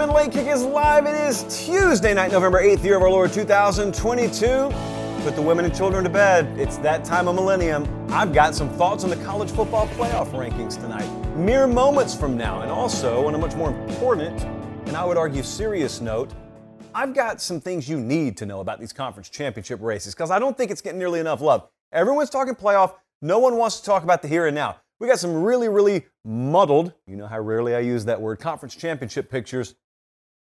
In Late Kick is live. It is Tuesday night, November 8th, year of our Lord 2022. Put the women and children to bed. It's that time of millennium. I've got some thoughts on the college football playoff rankings tonight, mere moments from now. And also, on a much more important, and I would argue serious note, I've got some things you need to know about these conference championship races because I don't think it's getting nearly enough love. Everyone's talking playoff. No one wants to talk about the here and now. We got some really, really muddled, you know how rarely I use that word, conference championship pictures.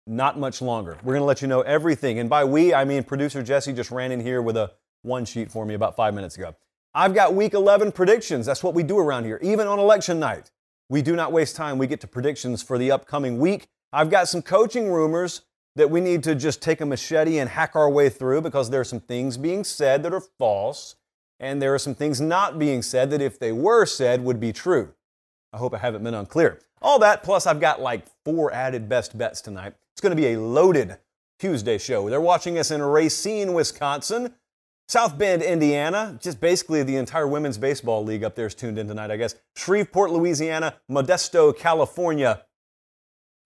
Not much longer. We're going to let you know everything. And by we, I mean producer Jesse just ran in here with a one sheet for me about five minutes ago. I've got week 11 predictions. That's what we do around here, even on election night. We do not waste time. We get to predictions for the upcoming week. I've got some coaching rumors that we need to just take a machete and hack our way through because there are some things being said that are false, and there are some things not being said that, if they were said, would be true. I hope I haven't been unclear. All that, plus I've got like four added best bets tonight. Going to be a loaded Tuesday show. They're watching us in Racine, Wisconsin, South Bend, Indiana. Just basically the entire women's baseball league up there is tuned in tonight, I guess. Shreveport, Louisiana, Modesto, California.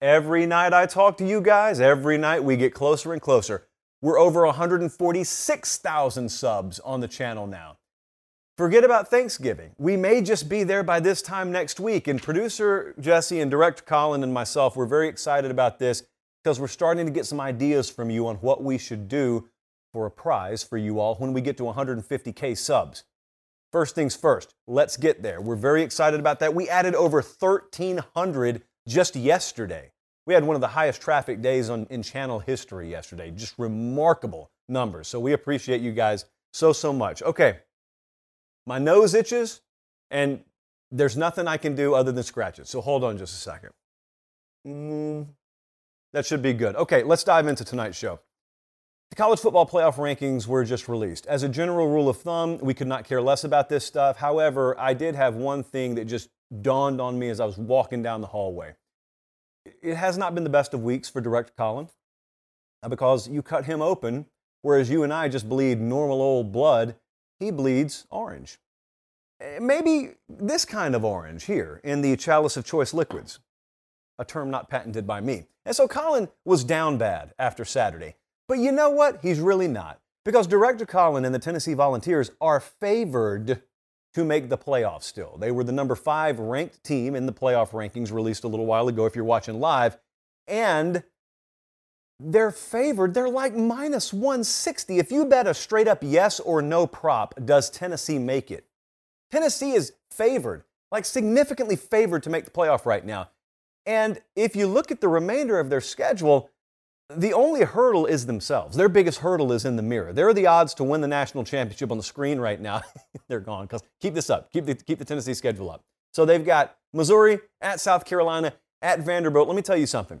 Every night I talk to you guys, every night we get closer and closer. We're over 146,000 subs on the channel now. Forget about Thanksgiving. We may just be there by this time next week. And producer Jesse and director Colin and myself, we're very excited about this because we're starting to get some ideas from you on what we should do for a prize for you all when we get to 150K subs. First things first, let's get there. We're very excited about that. We added over 1,300 just yesterday. We had one of the highest traffic days on, in channel history yesterday. Just remarkable numbers. So we appreciate you guys so, so much. Okay, my nose itches, and there's nothing I can do other than scratch it. So hold on just a second. Mm, that should be good. Okay, let's dive into tonight's show. The college football playoff rankings were just released. As a general rule of thumb, we could not care less about this stuff. However, I did have one thing that just dawned on me as I was walking down the hallway. It has not been the best of weeks for Director Colin uh, because you cut him open, whereas you and I just bleed normal old blood. He bleeds orange. Eh, Maybe this kind of orange here in the chalice of choice liquids, a term not patented by me. And so Colin was down bad after Saturday. But you know what? He's really not. Because Director Colin and the Tennessee Volunteers are favored to make the playoffs still. They were the number five ranked team in the playoff rankings released a little while ago if you're watching live. And they're favored. They're like minus 160. If you bet a straight up yes or no prop, does Tennessee make it? Tennessee is favored, like significantly favored to make the playoff right now. And if you look at the remainder of their schedule, the only hurdle is themselves. Their biggest hurdle is in the mirror. They're the odds to win the national championship on the screen right now. They're gone because keep this up. Keep the, keep the Tennessee schedule up. So they've got Missouri at South Carolina at Vanderbilt. Let me tell you something.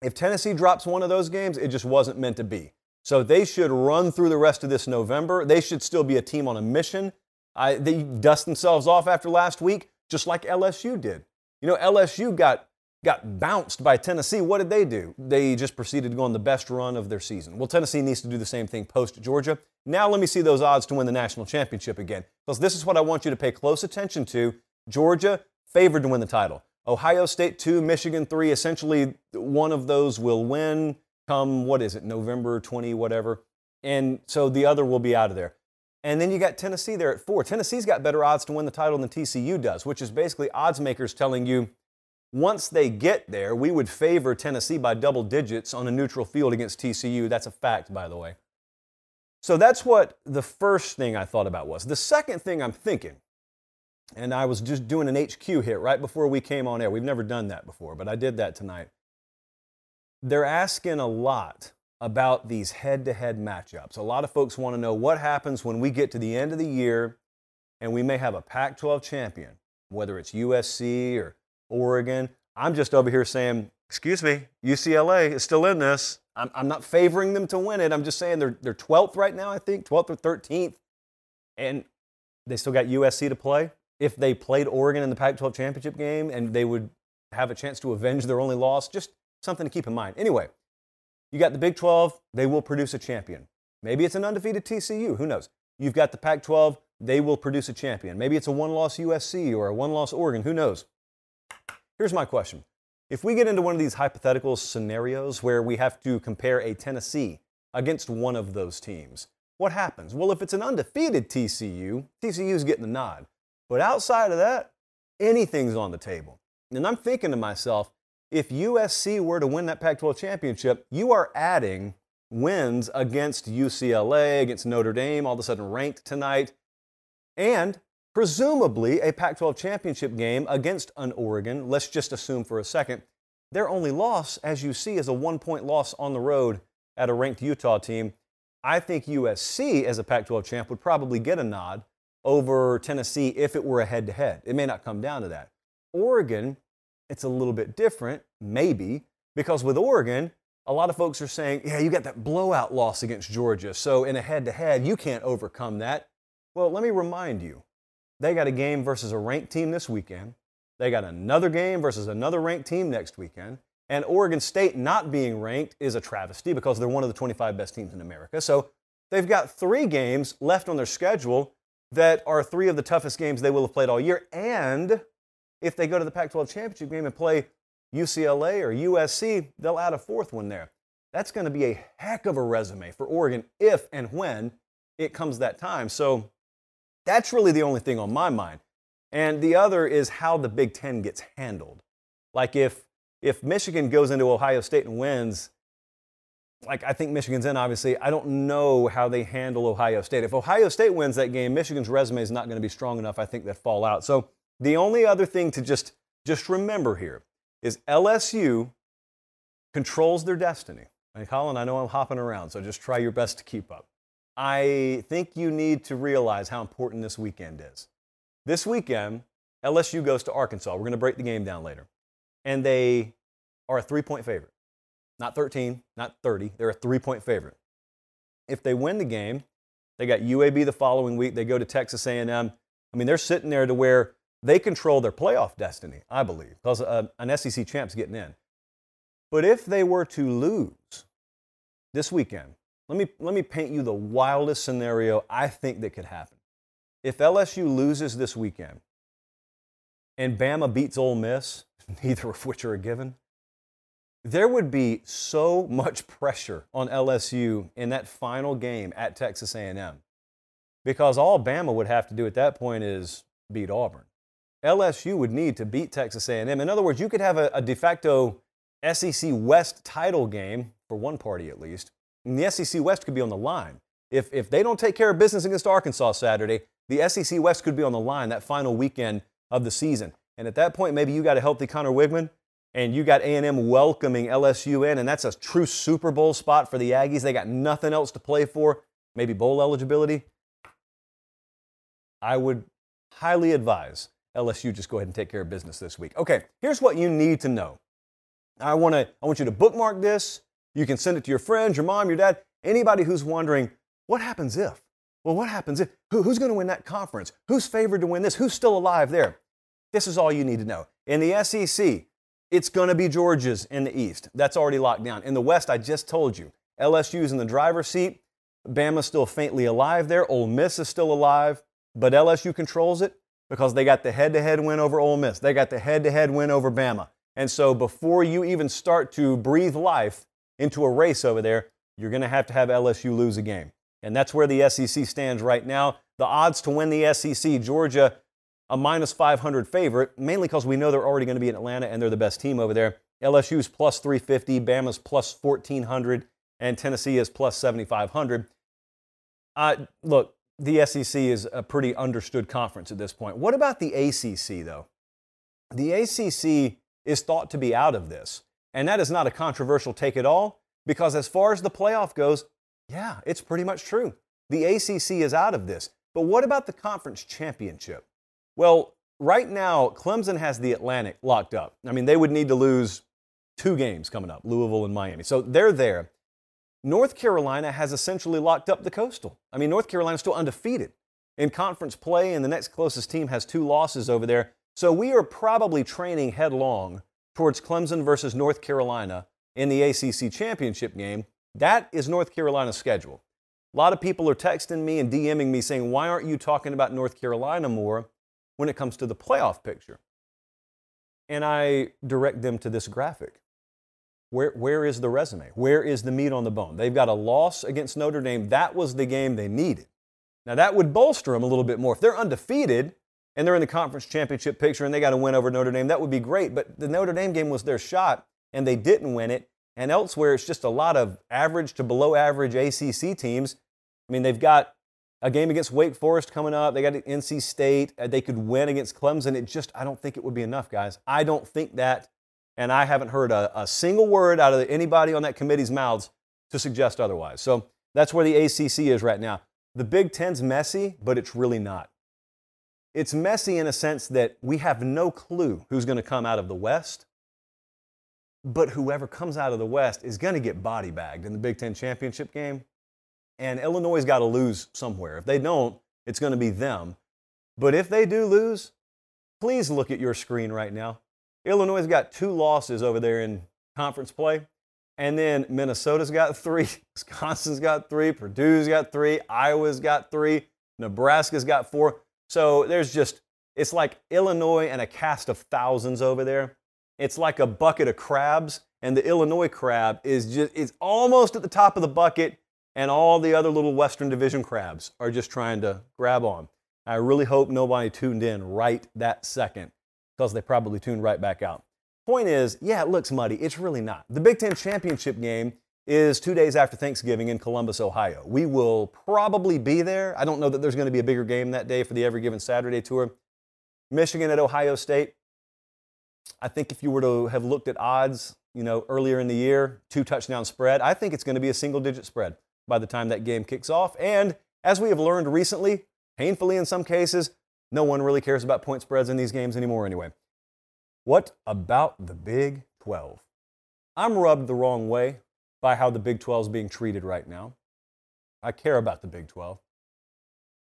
If Tennessee drops one of those games, it just wasn't meant to be. So they should run through the rest of this November. They should still be a team on a mission. I, they dust themselves off after last week, just like LSU did. You know, LSU got got bounced by Tennessee. What did they do? They just proceeded to go on the best run of their season. Well, Tennessee needs to do the same thing post Georgia. Now let me see those odds to win the national championship again. Because this is what I want you to pay close attention to. Georgia favored to win the title. Ohio State 2, Michigan 3. Essentially, one of those will win come, what is it, November 20, whatever. And so the other will be out of there. And then you got Tennessee there at 4. Tennessee's got better odds to win the title than TCU does, which is basically odds makers telling you once they get there, we would favor Tennessee by double digits on a neutral field against TCU. That's a fact, by the way. So that's what the first thing I thought about was. The second thing I'm thinking, and I was just doing an HQ hit right before we came on air. We've never done that before, but I did that tonight. They're asking a lot about these head to head matchups. A lot of folks want to know what happens when we get to the end of the year and we may have a Pac 12 champion, whether it's USC or Oregon. I'm just over here saying, excuse me, UCLA is still in this. I'm, I'm not favoring them to win it. I'm just saying they're, they're 12th right now, I think, 12th or 13th. And they still got USC to play. If they played Oregon in the Pac 12 championship game and they would have a chance to avenge their only loss, just something to keep in mind. Anyway, you got the Big 12, they will produce a champion. Maybe it's an undefeated TCU, who knows? You've got the Pac 12, they will produce a champion. Maybe it's a one loss USC or a one loss Oregon, who knows? Here's my question. If we get into one of these hypothetical scenarios where we have to compare a Tennessee against one of those teams, what happens? Well, if it's an undefeated TCU, TCU's getting the nod. But outside of that, anything's on the table. And I'm thinking to myself, if USC were to win that Pac 12 championship, you are adding wins against UCLA, against Notre Dame, all of a sudden ranked tonight, and presumably a Pac 12 championship game against an Oregon. Let's just assume for a second. Their only loss, as you see, is a one point loss on the road at a ranked Utah team. I think USC, as a Pac 12 champ, would probably get a nod over Tennessee if it were a head to head. It may not come down to that. Oregon, it's a little bit different, maybe, because with Oregon, a lot of folks are saying, yeah, you got that blowout loss against Georgia. So in a head to head, you can't overcome that. Well, let me remind you they got a game versus a ranked team this weekend. They got another game versus another ranked team next weekend. And Oregon State not being ranked is a travesty because they're one of the 25 best teams in America. So they've got three games left on their schedule that are three of the toughest games they will have played all year. And if they go to the Pac 12 championship game and play UCLA or USC, they'll add a fourth one there. That's going to be a heck of a resume for Oregon if and when it comes that time. So that's really the only thing on my mind. And the other is how the Big Ten gets handled. Like if if Michigan goes into Ohio State and wins, like I think Michigan's in, obviously. I don't know how they handle Ohio State. If Ohio State wins that game, Michigan's resume is not going to be strong enough. I think that fall out. So the only other thing to just just remember here is LSU controls their destiny. And Colin, I know I'm hopping around, so just try your best to keep up. I think you need to realize how important this weekend is. This weekend, LSU goes to Arkansas. We're going to break the game down later. And they are a three point favorite not 13, not 30. They're a three point favorite. If they win the game, they got UAB the following week. They go to Texas A&M. I mean, they're sitting there to where they control their playoff destiny, I believe, because uh, an SEC champ's getting in. But if they were to lose this weekend, let me, let me paint you the wildest scenario I think that could happen. If LSU loses this weekend and Bama beats Ole Miss, neither of which are a given, there would be so much pressure on LSU in that final game at Texas A&M because all Bama would have to do at that point is beat Auburn. LSU would need to beat Texas A&M. In other words, you could have a, a de facto SEC West title game for one party at least, and the SEC West could be on the line. If, if they don't take care of business against Arkansas Saturday, the SEC West could be on the line that final weekend of the season. And at that point, maybe you got a healthy Conner Weigman and you got A&M welcoming LSU in, and that's a true Super Bowl spot for the Aggies. They got nothing else to play for, maybe bowl eligibility. I would highly advise LSU just go ahead and take care of business this week. Okay, here's what you need to know. I want to I want you to bookmark this. You can send it to your friends, your mom, your dad, anybody who's wondering, what happens if? Well, what happens if? Who, who's going to win that conference? Who's favored to win this? Who's still alive there? This is all you need to know. In the SEC, it's going to be Georgia's in the East. That's already locked down. In the West, I just told you, LSU's in the driver's seat. Bama's still faintly alive there. Ole Miss is still alive, but LSU controls it because they got the head to head win over Ole Miss. They got the head to head win over Bama. And so before you even start to breathe life into a race over there, you're going to have to have LSU lose a game. And that's where the SEC stands right now. The odds to win the SEC, Georgia a minus 500 favorite, mainly because we know they're already going to be in Atlanta and they're the best team over there. LSU's plus 350, Bama's plus 1400, and Tennessee is plus 7500. Uh, look, the SEC is a pretty understood conference at this point. What about the ACC, though? The ACC is thought to be out of this. And that is not a controversial take at all, because as far as the playoff goes, yeah, it's pretty much true. The ACC is out of this. But what about the conference championship? Well, right now, Clemson has the Atlantic locked up. I mean, they would need to lose two games coming up Louisville and Miami. So they're there. North Carolina has essentially locked up the Coastal. I mean, North Carolina's still undefeated in conference play, and the next closest team has two losses over there. So we are probably training headlong towards Clemson versus North Carolina in the ACC championship game. That is North Carolina's schedule. A lot of people are texting me and DMing me saying, Why aren't you talking about North Carolina more when it comes to the playoff picture? And I direct them to this graphic. Where, where is the resume? Where is the meat on the bone? They've got a loss against Notre Dame. That was the game they needed. Now, that would bolster them a little bit more. If they're undefeated and they're in the conference championship picture and they got to win over Notre Dame, that would be great. But the Notre Dame game was their shot and they didn't win it. And elsewhere, it's just a lot of average to below average ACC teams. I mean, they've got a game against Wake Forest coming up. They got NC State. Uh, they could win against Clemson. It just, I don't think it would be enough, guys. I don't think that and I haven't heard a, a single word out of anybody on that committee's mouths to suggest otherwise. So that's where the ACC is right now. The Big Ten's messy, but it's really not. It's messy in a sense that we have no clue who's going to come out of the West, but whoever comes out of the West is going to get body bagged in the Big Ten championship game. And Illinois has got to lose somewhere. If they don't, it's going to be them. But if they do lose, please look at your screen right now. Illinois has got two losses over there in conference play. And then Minnesota's got three, Wisconsin's got three, Purdue's got three, Iowa's got three, Nebraska's got four. So there's just, it's like Illinois and a cast of thousands over there. It's like a bucket of crabs, and the Illinois crab is just, it's almost at the top of the bucket, and all the other little Western Division crabs are just trying to grab on. I really hope nobody tuned in right that second because they probably tuned right back out. Point is, yeah, it looks muddy. It's really not. The Big Ten championship game is two days after Thanksgiving in Columbus, Ohio. We will probably be there. I don't know that there's going to be a bigger game that day for the Every Given Saturday tour. Michigan at Ohio State. I think if you were to have looked at odds, you know, earlier in the year, two touchdown spread, I think it's going to be a single digit spread by the time that game kicks off. And as we have learned recently, painfully in some cases, no one really cares about point spreads in these games anymore, anyway. What about the Big 12? I'm rubbed the wrong way by how the Big 12 is being treated right now. I care about the Big 12.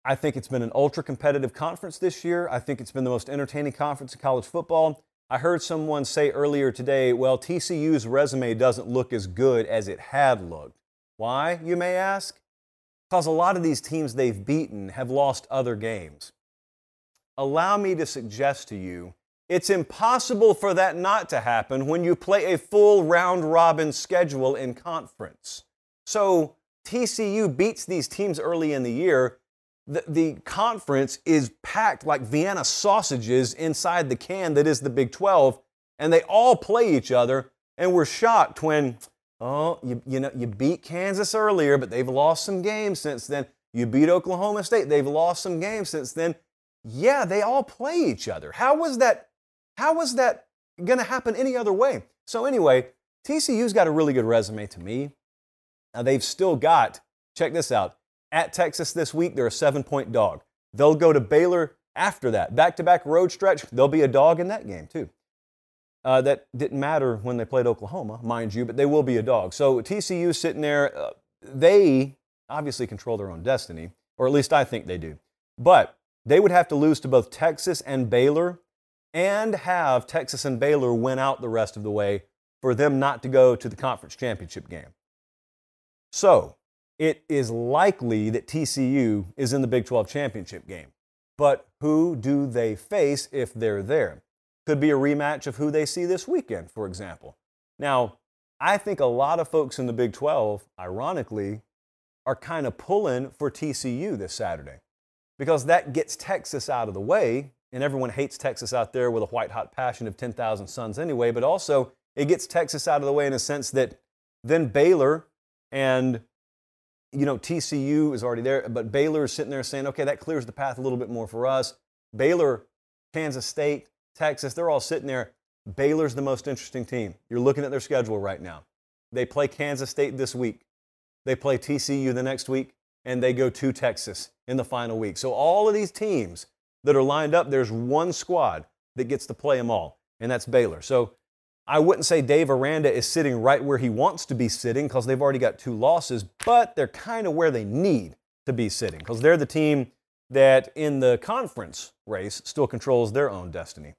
I think it's been an ultra competitive conference this year. I think it's been the most entertaining conference in college football. I heard someone say earlier today, well, TCU's resume doesn't look as good as it had looked. Why, you may ask? Because a lot of these teams they've beaten have lost other games allow me to suggest to you it's impossible for that not to happen when you play a full round robin schedule in conference. So TCU beats these teams early in the year. The, the, conference is packed like Vienna sausages inside the can that is the Big 12, and they all play each other. And we're shocked when, oh, you, you know, you beat Kansas earlier, but they've lost some games since then. You beat Oklahoma State, they've lost some games since then. Yeah, they all play each other. How was that? How was that going to happen any other way? So anyway, TCU's got a really good resume to me. Now they've still got. Check this out. At Texas this week, they're a seven-point dog. They'll go to Baylor after that. Back-to-back road stretch. They'll be a dog in that game too. Uh, that didn't matter when they played Oklahoma, mind you, but they will be a dog. So TCU sitting there, uh, they obviously control their own destiny, or at least I think they do. But they would have to lose to both Texas and Baylor and have Texas and Baylor win out the rest of the way for them not to go to the conference championship game. So it is likely that TCU is in the Big 12 championship game. But who do they face if they're there? Could be a rematch of who they see this weekend, for example. Now, I think a lot of folks in the Big 12, ironically, are kind of pulling for TCU this Saturday because that gets Texas out of the way and everyone hates Texas out there with a white hot passion of 10,000 suns anyway, but also it gets Texas out of the way in a sense that then Baylor and you know TCU is already there, but Baylor is sitting there saying, okay, that clears the path a little bit more for us. Baylor, Kansas State, Texas, they're all sitting there. Baylor's the most interesting team. You're looking at their schedule right now. They play Kansas State this week. They play TCU the next week, and they go to Texas in the final week. So all of these teams that are lined up, there's one squad that gets to play them all, and that's Baylor. So I wouldn't say Dave Aranda is sitting right where he wants to be sitting because they've already got two losses, but they're kind of where they need to be sitting because they're the team that in the conference race still controls their own destiny.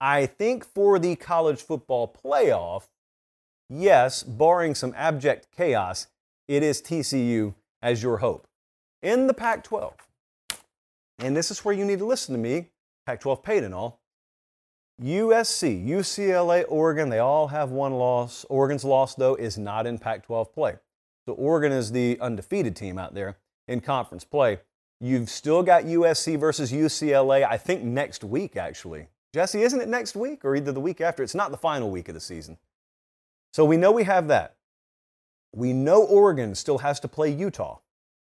I think for the college football playoff, yes, barring some abject chaos, it is TCU as your hope. In the Pac 12, and this is where you need to listen to me, Pac 12 paid and all. USC, UCLA, Oregon, they all have one loss. Oregon's loss, though, is not in Pac 12 play. So Oregon is the undefeated team out there in conference play. You've still got USC versus UCLA, I think next week, actually. Jesse, isn't it next week or either the week after? It's not the final week of the season. So we know we have that. We know Oregon still has to play Utah.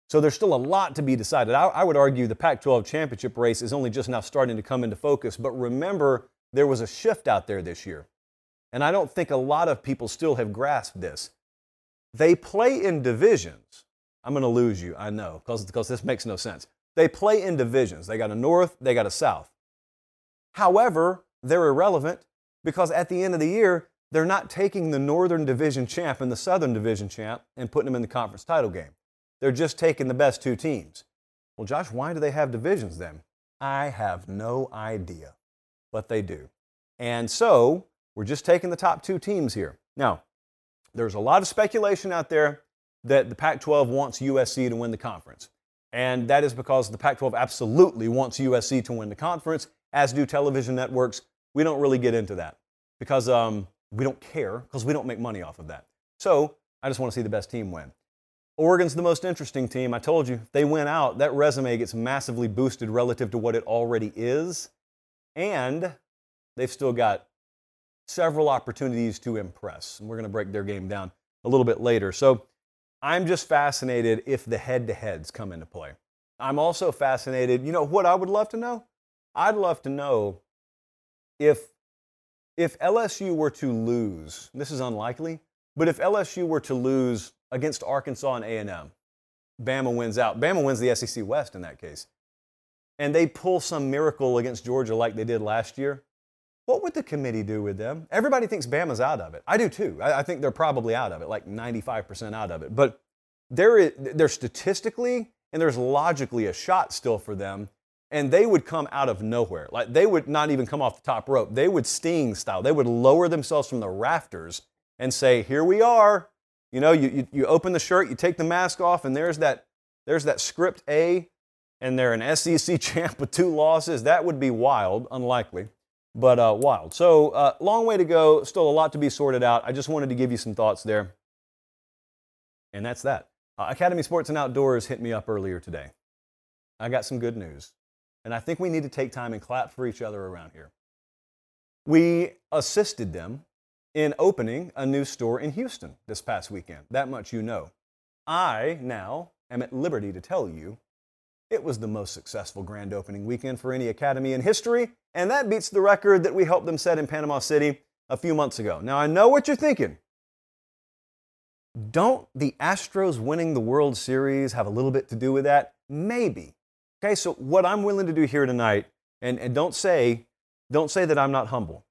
So there's still a lot to be decided. I, I would argue the Pac 12 championship race is only just now starting to come into focus. But remember, there was a shift out there this year. And I don't think a lot of people still have grasped this. They play in divisions. I'm going to lose you, I know, because this makes no sense. They play in divisions. They got a north, they got a south. However, they're irrelevant because at the end of the year, they're not taking the Northern Division champ and the Southern Division champ and putting them in the conference title game. They're just taking the best two teams. Well, Josh, why do they have divisions then? I have no idea, but they do. And so we're just taking the top two teams here. Now, there's a lot of speculation out there that the Pac 12 wants USC to win the conference. And that is because the Pac 12 absolutely wants USC to win the conference as do television networks. We don't really get into that because um, we don't care because we don't make money off of that. So I just want to see the best team win. Oregon's the most interesting team. I told you, they went out, that resume gets massively boosted relative to what it already is. And they've still got several opportunities to impress. And we're going to break their game down a little bit later. So I'm just fascinated if the head to heads come into play. I'm also fascinated, you know what I would love to know? I'd love to know if if LSU were to lose, this is unlikely, but if LSU were to lose against Arkansas and A&M, Bama wins out. Bama wins the SEC West in that case. And they pull some miracle against Georgia like they did last year. What would the committee do with them? Everybody thinks Bama's out of it. I do too. I, I think they're probably out of it, like 95% out of it. But there is, there's statistically and there's logically a shot still for them and they would come out of nowhere. Like they would not even come off the top rope. They would sting style. They would lower themselves from the rafters and say, "Here we are." You know, you, you, you open the shirt, you take the mask off, and there's that there's that script A, and they're an SEC champ with two losses. That would be wild, unlikely, but uh, wild. So uh, long way to go. Still a lot to be sorted out. I just wanted to give you some thoughts there, and that's that. Uh, Academy Sports and Outdoors hit me up earlier today. I got some good news. And I think we need to take time and clap for each other around here. We assisted them in opening a new store in Houston this past weekend. That much you know. I now am at liberty to tell you it was the most successful grand opening weekend for any academy in history, and that beats the record that we helped them set in Panama City a few months ago. Now, I know what you're thinking. Don't the Astros winning the World Series have a little bit to do with that? Maybe. Okay, so what I'm willing to do here tonight, and, and don't say, don't say that I'm not humble.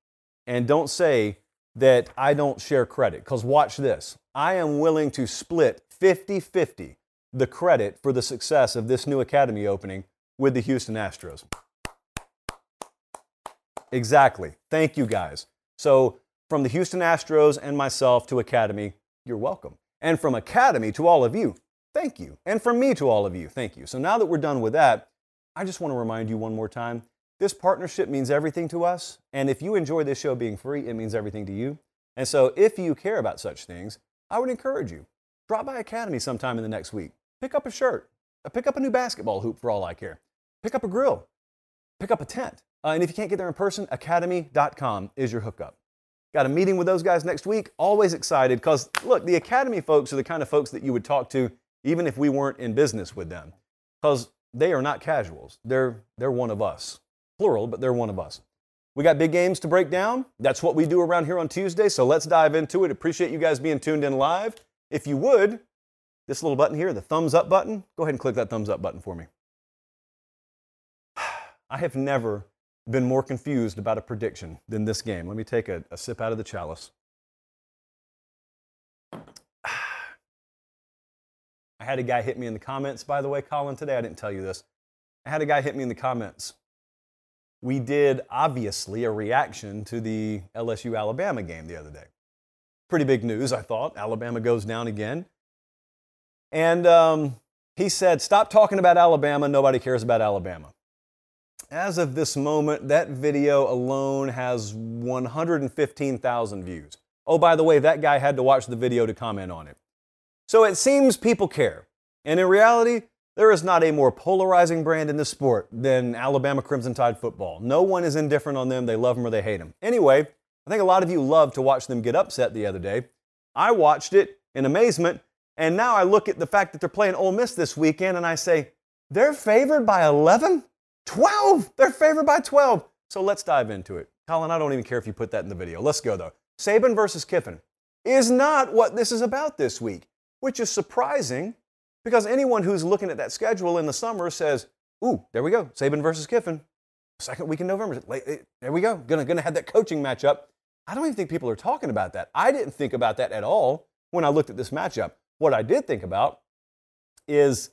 And don't say that I don't share credit, because watch this. I am willing to split 50 50 the credit for the success of this new academy opening with the Houston Astros. Exactly. Thank you guys. So, from the Houston Astros and myself to Academy, you're welcome. And from Academy to all of you, Thank you. And from me to all of you, thank you. So now that we're done with that, I just want to remind you one more time this partnership means everything to us. And if you enjoy this show being free, it means everything to you. And so if you care about such things, I would encourage you drop by Academy sometime in the next week. Pick up a shirt, uh, pick up a new basketball hoop for all I care, pick up a grill, pick up a tent, Uh, and if you can't get there in person, academy.com is your hookup. Got a meeting with those guys next week. Always excited because, look, the Academy folks are the kind of folks that you would talk to even if we weren't in business with them because they are not casuals. They're, they're one of us. Plural, but they're one of us. We got big games to break down. That's what we do around here on Tuesday. So let's dive into it. Appreciate you guys being tuned in live. If you would, this little button here, the thumbs up button, go ahead and click that thumbs up button for me. I have never been more confused about a prediction than this game. Let me take a, a sip out of the chalice. I had a guy hit me in the comments, by the way, Colin, today. I didn't tell you this. I had a guy hit me in the comments we did obviously a reaction to the LSU Alabama game the other day. Pretty big news, I thought. Alabama goes down again. And um, he said, Stop talking about Alabama. Nobody cares about Alabama. As of this moment, that video alone has 115,000 views. Oh, by the way, that guy had to watch the video to comment on it. So it seems people care. And in reality, there is not a more polarizing brand in the sport than Alabama Crimson Tide football. No one is indifferent on them. They love them or they hate them. Anyway, I think a lot of you loved to watch them get upset the other day. I watched it in amazement, and now I look at the fact that they're playing Ole Miss this weekend and I say, they're favored by 11? 12! They're favored by 12. So let's dive into it. Colin, I don't even care if you put that in the video. Let's go though. Saban versus Kiffin is not what this is about this week, which is surprising because anyone who's looking at that schedule in the summer says, ooh, there we go, Saban versus Kiffin, second week in November. There we go, gonna, gonna have that coaching matchup. I don't even think people are talking about that. I didn't think about that at all when I looked at this matchup. What I did think about is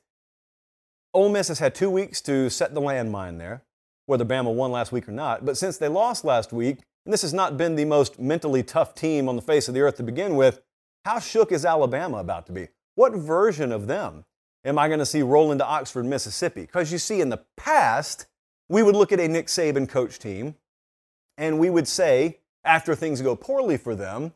Ole Miss has had two weeks to set the landmine there, whether Bama won last week or not. But since they lost last week, and this has not been the most mentally tough team on the face of the earth to begin with, how shook is Alabama about to be? What version of them am I going to see roll into Oxford, Mississippi? Because you see, in the past, we would look at a Nick Saban coach team and we would say, after things go poorly for them,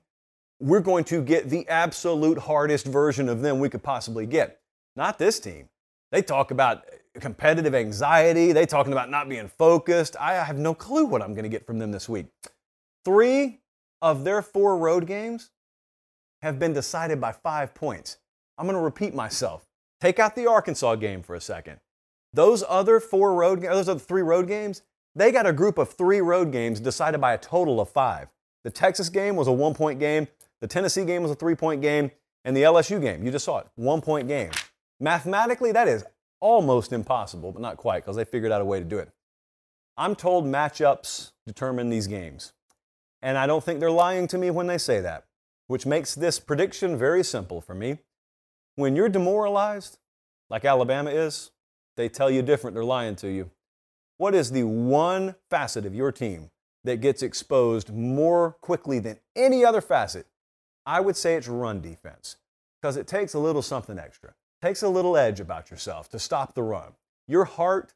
we're going to get the absolute hardest version of them we could possibly get. Not this team. They talk about competitive anxiety. They talking about not being focused. I have no clue what I'm going to get from them this week. Three of their four road games have been decided by five points. I'm going to repeat myself. Take out the Arkansas game for a second. Those other four road, those other three road games, they got a group of three road games decided by a total of five. The Texas game was a one point game, the Tennessee game was a three point game, and the LSU game, you just saw it, one point game. Mathematically, that is almost impossible, but not quite because they figured out a way to do it. I'm told matchups determine these games. And I don't think they're lying to me when they say that, which makes this prediction very simple for me. When you're demoralized, like Alabama is, they tell you different, they're lying to you. What is the one facet of your team that gets exposed more quickly than any other facet? I would say it's run defense because it takes a little something extra. It takes a little edge about yourself to stop the run. Your heart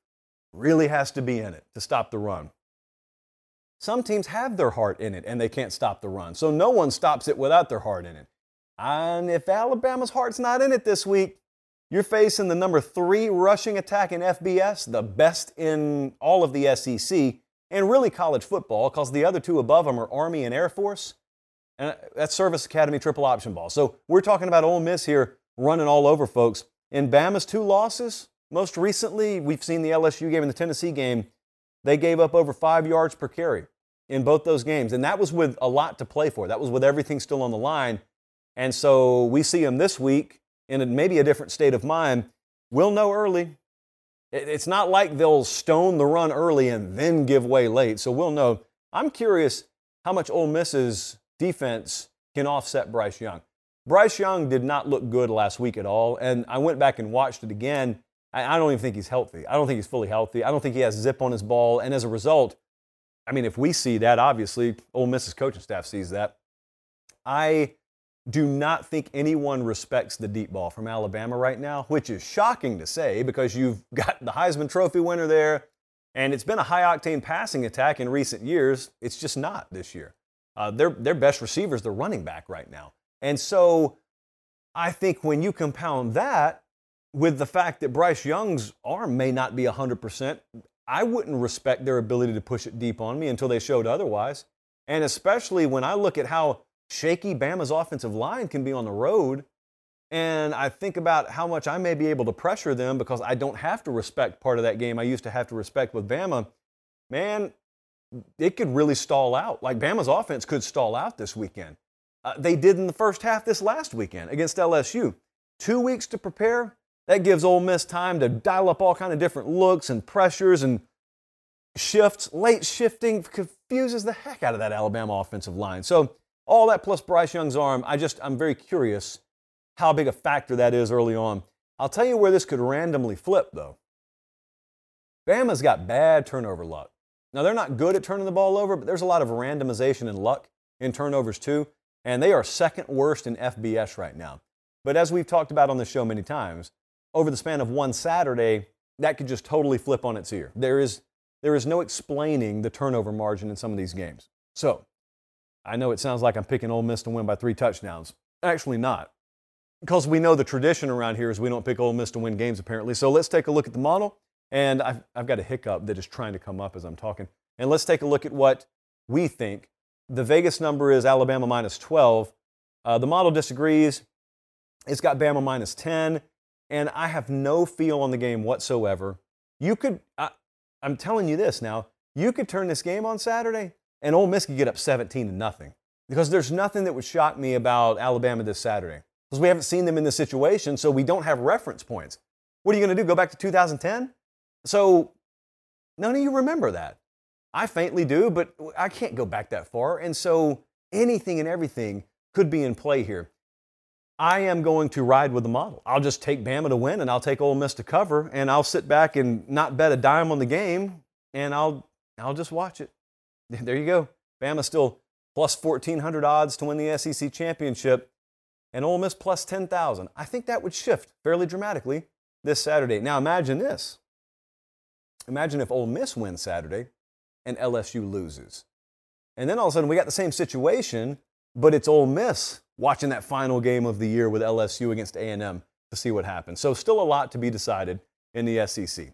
really has to be in it to stop the run. Some teams have their heart in it and they can't stop the run. So no one stops it without their heart in it. And if Alabama's heart's not in it this week, you're facing the number three rushing attack in FBS, the best in all of the SEC, and really college football, because the other two above them are Army and Air Force. And that's Service Academy triple option ball. So we're talking about Ole Miss here running all over folks. In Bama's two losses, most recently, we've seen the LSU game and the Tennessee game. They gave up over five yards per carry in both those games. And that was with a lot to play for. That was with everything still on the line. And so we see them this week in maybe a different state of mind. We'll know early. It's not like they'll stone the run early and then give way late. So we'll know. I'm curious how much Ole Miss's defense can offset Bryce Young. Bryce Young did not look good last week at all. And I went back and watched it again. I don't even think he's healthy. I don't think he's fully healthy. I don't think he has zip on his ball. And as a result, I mean, if we see that, obviously, Ole Miss's coaching staff sees that. I do not think anyone respects the deep ball from Alabama right now, which is shocking to say because you've got the Heisman Trophy winner there, and it's been a high octane passing attack in recent years. It's just not this year. Uh, their, their best receiver is the running back right now. And so I think when you compound that with the fact that Bryce Young's arm may not be 100%, I wouldn't respect their ability to push it deep on me until they showed otherwise. And especially when I look at how shaky Bama's offensive line can be on the road, and I think about how much I may be able to pressure them because I don't have to respect part of that game I used to have to respect with Bama, man, it could really stall out. Like Bama's offense could stall out this weekend. Uh, they did in the first half this last weekend against LSU. Two weeks to prepare, that gives Ole Miss time to dial up all kind of different looks and pressures and shifts. Late shifting confuses the heck out of that Alabama offensive line. So all that plus Bryce Young's arm, I just I'm very curious how big a factor that is early on. I'll tell you where this could randomly flip though. Bama's got bad turnover luck. Now they're not good at turning the ball over, but there's a lot of randomization and luck in turnovers too, and they are second worst in FBS right now. But as we've talked about on the show many times, over the span of one Saturday, that could just totally flip on its ear. There is, there is no explaining the turnover margin in some of these games. So, I know it sounds like I'm picking Ole Miss to win by three touchdowns. Actually, not. Because we know the tradition around here is we don't pick Ole Miss to win games, apparently. So let's take a look at the model. And I've, I've got a hiccup that is trying to come up as I'm talking. And let's take a look at what we think. The Vegas number is Alabama minus 12. Uh, the model disagrees. It's got Bama minus 10 and I have no feel on the game whatsoever. You could, I, am telling you this now, you could turn this game on Saturday and Ole Miss could get up 17 to nothing. Because there's nothing that would shock me about Alabama this Saturday. Because we haven't seen them in this situation, so we don't have reference points. What are you going to do? Go back to 2010? So none of you remember that. I faintly do, but I can't go back that far. And so anything and everything could be in play here. I am going to ride with the model. I'll just take Bama to win and I'll take Ole Miss to cover and I'll sit back and not bet a dime on the game and I'll, I'll just watch it. There you go. Bama still plus 1,400 odds to win the SEC championship and Ole Miss plus 10,000. I think that would shift fairly dramatically this Saturday. Now imagine this. Imagine if Ole Miss wins Saturday and LSU loses. And then all of a sudden we got the same situation, but it's Ole Miss watching that final game of the year with LSU against A&M to see what happens. So still a lot to be decided in the SEC.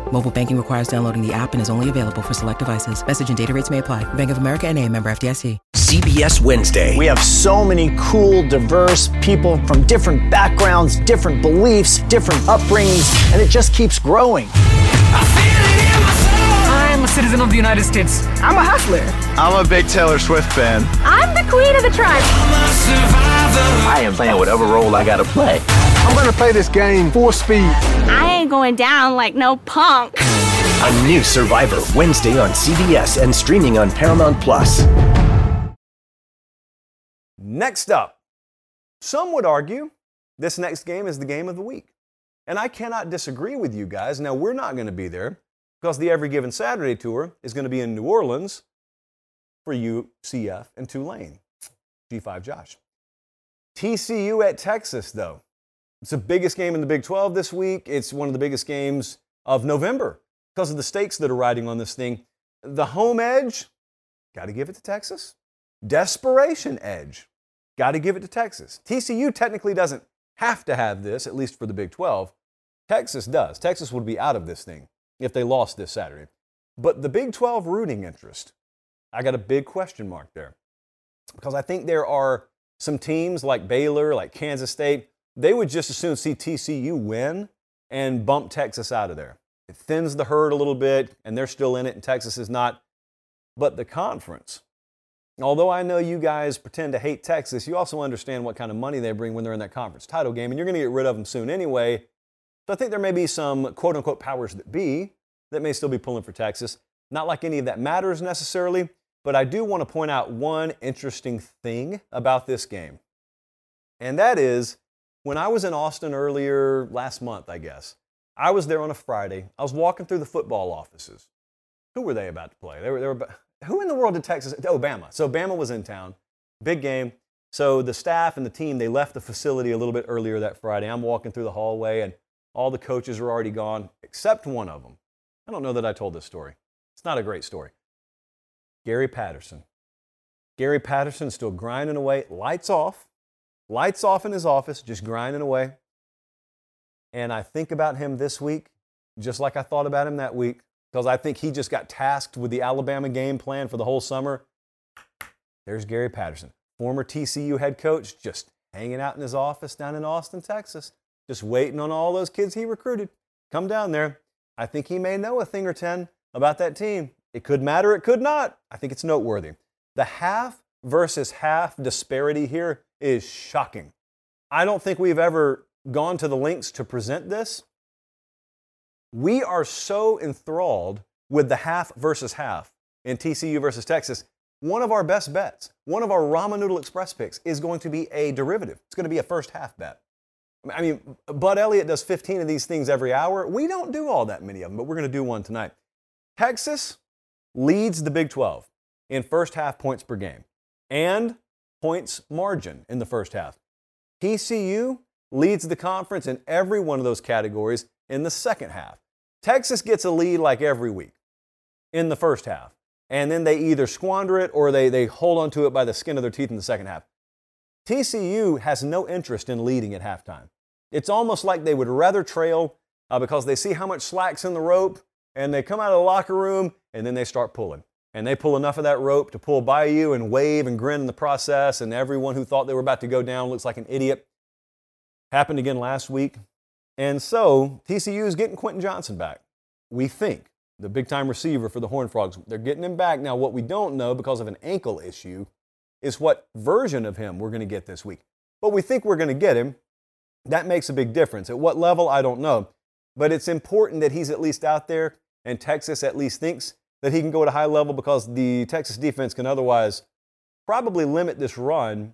Mobile banking requires downloading the app and is only available for select devices. Message and data rates may apply. Bank of America and a member FDIC. CBS Wednesday. We have so many cool, diverse people from different backgrounds, different beliefs, different upbringings, and it just keeps growing. I'm a citizen of the United States. I'm a hustler. I'm a big Taylor Swift fan. I'm the queen of the tribe. I am playing whatever role I gotta play. I'm gonna play this game full speed. I ain't going down like no punk. A new Survivor Wednesday on CBS and streaming on Paramount Plus. Next up, some would argue this next game is the game of the week. And I cannot disagree with you guys. Now, we're not going to be there because the Every Given Saturday tour is going to be in New Orleans for UCF and Tulane. G5 Josh. TCU at Texas, though. It's the biggest game in the Big 12 this week. It's one of the biggest games of November because of the stakes that are riding on this thing. The home edge, got to give it to Texas. Desperation edge, got to give it to Texas. TCU technically doesn't have to have this, at least for the Big 12. Texas does. Texas would be out of this thing if they lost this Saturday. But the Big 12 rooting interest, I got a big question mark there. Because I think there are some teams like Baylor, like Kansas State, they would just as soon see TCU win and bump Texas out of there. It thins the herd a little bit, and they're still in it, and Texas is not. But the conference, although I know you guys pretend to hate Texas, you also understand what kind of money they bring when they're in that conference title game, and you're going to get rid of them soon anyway. So I think there may be some quote unquote powers that be that may still be pulling for Texas. Not like any of that matters necessarily, but I do want to point out one interesting thing about this game. And that is when I was in Austin earlier last month, I guess, I was there on a Friday. I was walking through the football offices. Who were they about to play? They were, they were who in the world did Texas? Oh, Bama. So Bama was in town. Big game. So the staff and the team, they left the facility a little bit earlier that Friday. I'm walking through the hallway and all the coaches are already gone, except one of them. I don't know that I told this story. It's not a great story. Gary Patterson. Gary Patterson still grinding away, lights off, lights off in his office, just grinding away. And I think about him this week, just like I thought about him that week, because I think he just got tasked with the Alabama game plan for the whole summer. There's Gary Patterson, former TCU head coach, just hanging out in his office down in Austin, Texas, just waiting on all those kids he recruited. Come down there. I think he may know a thing or 10 about that team. It could matter, it could not. I think it's noteworthy. The half versus half disparity here is shocking. I don't think we've ever gone to the links to present this. We are so enthralled with the half versus half in TCU versus Texas. One of our best bets, one of our ramen noodle express picks is going to be a derivative. It's going to be a first half bet. I mean, Bud Elliott does 15 of these things every hour. We don't do all that many of them, but we're going to do one tonight. Texas leads the Big 12 in first half points per game and points margin in the first half. TCU leads the conference in every one of those categories in the second half. Texas gets a lead like every week in the first half, and then they either squander it or they, they hold onto it by the skin of their teeth in the second half. TCU has no interest in leading at halftime. It's almost like they would rather trail uh, because they see how much slack's in the rope and they come out of the locker room and then they start pulling. And they pull enough of that rope to pull by you and wave and grin in the process, and everyone who thought they were about to go down looks like an idiot. Happened again last week. And so TCU is getting Quentin Johnston back. We think the big time receiver for the Horned Frogs. They're getting him back. Now, what we don't know because of an ankle issue is what version of him we're going to get this week. But we think we're going to get him. That makes a big difference. At what level, I don't know. But it's important that he's at least out there, and Texas at least thinks that he can go at a high level because the Texas defense can otherwise probably limit this run.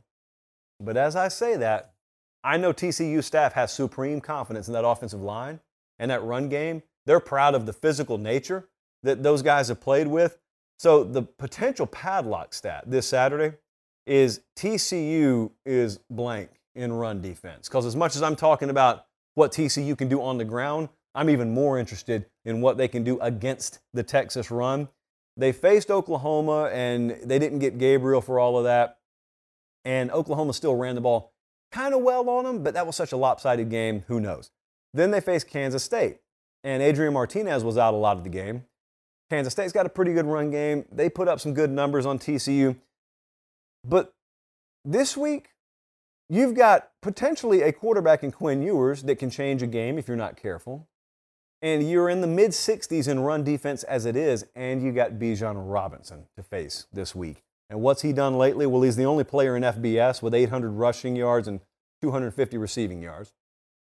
But as I say that, I know TCU staff has supreme confidence in that offensive line and that run game. They're proud of the physical nature that those guys have played with. So the potential padlock stat this Saturday is TCU is blank in run defense. Because as much as I'm talking about what TCU can do on the ground, I'm even more interested in what they can do against the Texas run. They faced Oklahoma and they didn't get Gabriel for all of that. And Oklahoma still ran the ball kind of well on them, but that was such a lopsided game. Who knows? Then they faced Kansas State, and Adrian Martinez was out a lot of the game. Kansas State's got a pretty good run game. They put up some good numbers on TCU. But this week, you've got potentially a quarterback in Quinn Ewers that can change a game if you're not careful. And you're in the mid 60s in run defense as it is, and you got Bijan Robinson to face this week. And what's he done lately? Well, he's the only player in FBS with 800 rushing yards and 250 receiving yards.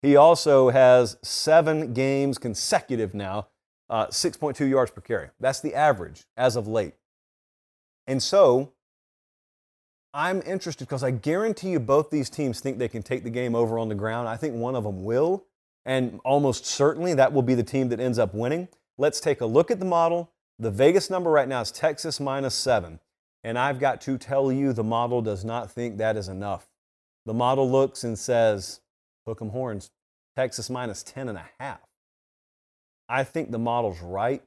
He also has seven games consecutive now, uh, 6.2 yards per carry. That's the average as of late. And so I'm interested because I guarantee you both these teams think they can take the game over on the ground. I think one of them will. And almost certainly that will be the team that ends up winning. Let's take a look at the model. The Vegas number right now is Texas minus seven. And I've got to tell you, the model does not think that is enough. The model looks and says, hook 'em horns, Texas minus 10 and a half. I think the model's right.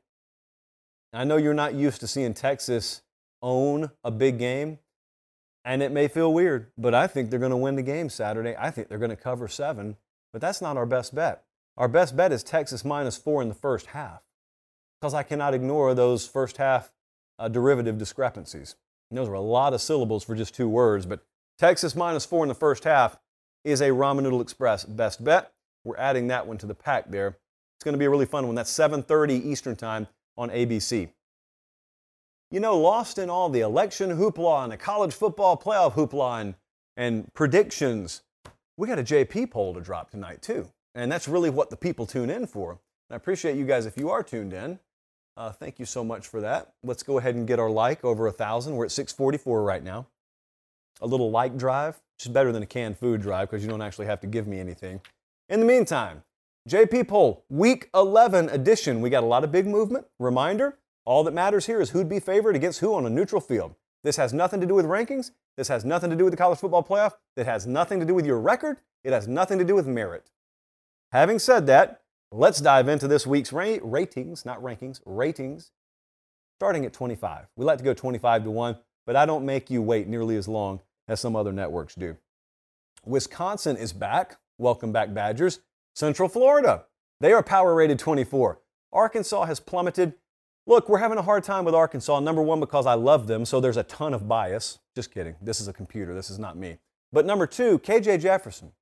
I know you're not used to seeing Texas own a big game, and it may feel weird, but I think they're going to win the game Saturday. I think they're going to cover seven, but that's not our best bet. Our best bet is Texas minus four in the first half because I cannot ignore those first half uh, derivative discrepancies. And those are a lot of syllables for just two words, but Texas minus four in the first half is a Ramen Noodle Express best bet. We're adding that one to the pack there. It's going to be a really fun one. That's 7:30 Eastern Time on ABC. You know, lost in all the election hoopla and the college football playoff hoopla and, and predictions, we got a JP poll to drop tonight too. And that's really what the people tune in for. And I appreciate you guys if you are tuned in. Uh, thank you so much for that. Let's go ahead and get our like over a thousand. We're at 644 right now. A little like drive, which is better than a canned food drive because you don't actually have to give me anything. In the meantime, JP Poll, week 11 edition. We got a lot of big movement. Reminder All that matters here is who'd be favored against who on a neutral field. This has nothing to do with rankings. This has nothing to do with the college football playoff. It has nothing to do with your record. It has nothing to do with merit. Having said that, let's dive into this week's ra- ratings, not rankings, ratings, starting at 25. We like to go 25 to 1, but I don't make you wait nearly as long as some other networks do. Wisconsin is back. Welcome back, Badgers. Central Florida, they are power rated 24. Arkansas has plummeted. Look, we're having a hard time with Arkansas. Number one, because I love them, so there's a ton of bias. Just kidding. This is a computer. This is not me. But number two, KJ Jefferson.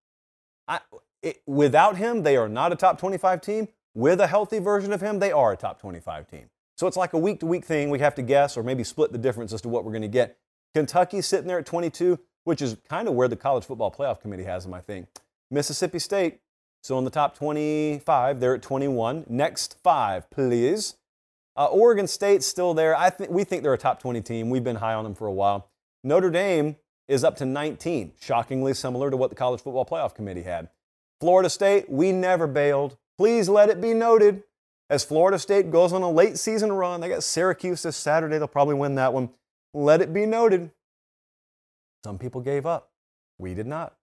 I, it, without him, they are not a top 25 team. With a healthy version of him, they are a top 25 team. So it's like a week to week thing. We have to guess or maybe split the difference as to what we're going to get. Kentucky sitting there at 22, which is kind of where the college football playoff committee has them, I think. Mississippi State, so in the top 25, they're at 21. Next five, please. Uh, Oregon State's still there. I think we think they're a top 20 team. We've been high on them for a while. Notre Dame is up to 19, shockingly similar to what the College Football Playoff Committee had. Florida State, we never bailed. Please let it be noted. As Florida State goes on a late season run, they got Syracuse this Saturday. They'll probably win that one. Let it be noted. Some people gave up. We did not.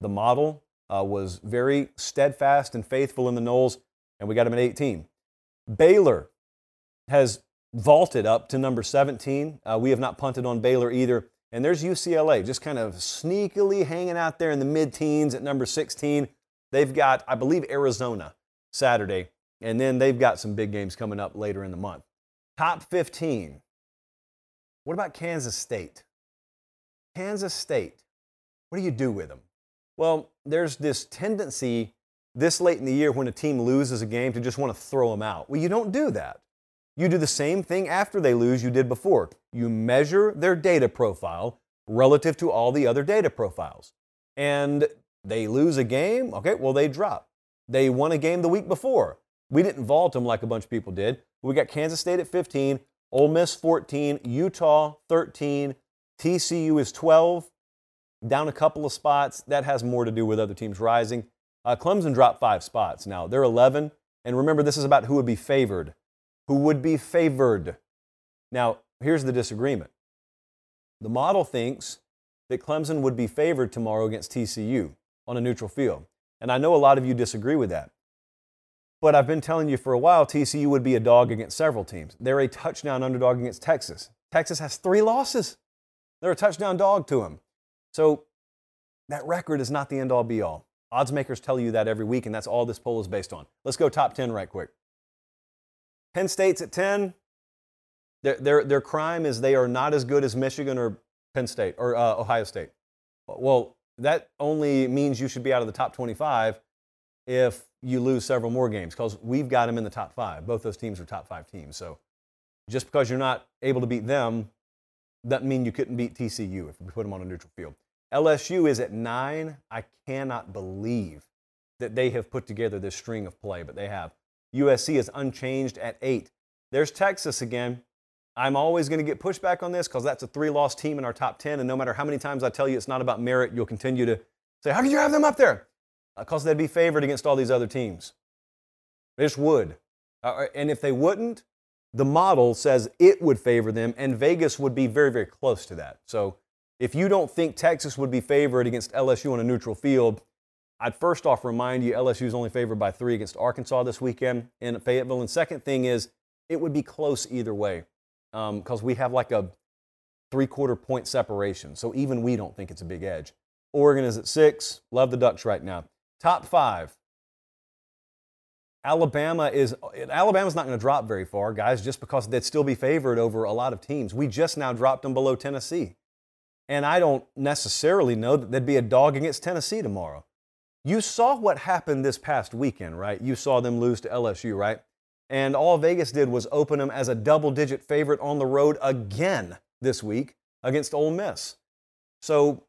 The model uh, was very steadfast and faithful in the Noles, and we got them at 18. Baylor has vaulted up to number 17. Uh, we have not punted on Baylor either. And there's UCLA just kind of sneakily hanging out there in the mid teens at number 16. They've got, I believe, Arizona Saturday, and then they've got some big games coming up later in the month. Top 15. What about Kansas State? Kansas State, what do you do with them? Well, there's this tendency this late in the year when a team loses a game to just want to throw them out. Well, you don't do that. You do the same thing after they lose you did before. You measure their data profile relative to all the other data profiles. And they lose a game, okay, well, they drop. They won a game the week before. We didn't vault them like a bunch of people did. We got Kansas State at 15, Ole Miss 14, Utah 13, TCU is 12, down a couple of spots. That has more to do with other teams rising. Uh, Clemson dropped five spots. Now they're 11, and remember, this is about who would be favored. Who would be favored? Now, here's the disagreement. The model thinks that Clemson would be favored tomorrow against TCU on a neutral field. And I know a lot of you disagree with that. But I've been telling you for a while TCU would be a dog against several teams. They're a touchdown underdog against Texas. Texas has three losses. They're a touchdown dog to them. So that record is not the end all be all. Odds makers tell you that every week, and that's all this poll is based on. Let's go top 10 right quick. Penn State's at 10. Their, their, their crime is they are not as good as Michigan or Penn State or uh, Ohio State. Well, that only means you should be out of the top 25 if you lose several more games because we've got them in the top five. Both those teams are top five teams. So just because you're not able to beat them doesn't mean you couldn't beat TCU if we put them on a neutral field. LSU is at nine. I cannot believe that they have put together this string of play, but they have. USC is unchanged at eight. There's Texas again. I'm always going to get pushback on this because that's a three loss team in our top 10. And no matter how many times I tell you it's not about merit, you'll continue to say, How can you have them up there? Because uh, they'd be favored against all these other teams. They just would. Uh, and if they wouldn't, the model says it would favor them, and Vegas would be very, very close to that. So if you don't think Texas would be favored against LSU on a neutral field, I'd first off remind you LSU is only favored by three against Arkansas this weekend in Fayetteville. And second thing is, it would be close either way because um, we have like a three quarter point separation. So even we don't think it's a big edge. Oregon is at six. Love the Ducks right now. Top five. Alabama is Alabama's not going to drop very far, guys, just because they'd still be favored over a lot of teams. We just now dropped them below Tennessee. And I don't necessarily know that they'd be a dog against Tennessee tomorrow. You saw what happened this past weekend, right? You saw them lose to LSU, right? And all Vegas did was open them as a double digit favorite on the road again this week against Ole Miss. So,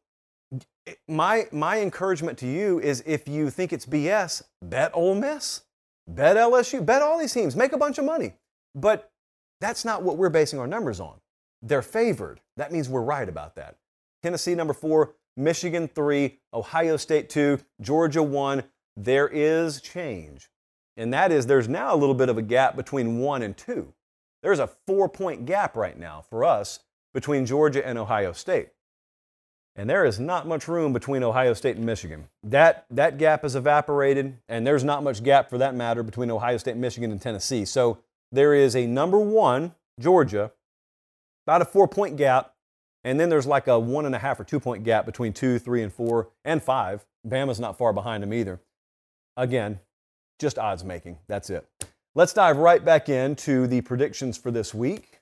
my, my encouragement to you is if you think it's BS, bet Ole Miss, bet LSU, bet all these teams, make a bunch of money. But that's not what we're basing our numbers on. They're favored. That means we're right about that. Tennessee, number four, Michigan, three, Ohio State, two, Georgia, one. There is change. And that is there's now a little bit of a gap between one and two. There's a four point gap right now for us between Georgia and Ohio State. And there is not much room between Ohio State and Michigan. That, that gap has evaporated, and there's not much gap for that matter between Ohio State, Michigan, and Tennessee. So there is a number one, Georgia, about a four point gap, and then there's like a one and a half or two point gap between two, three, and four, and five. Bama's not far behind them either. Again, just odds making. That's it. Let's dive right back into the predictions for this week.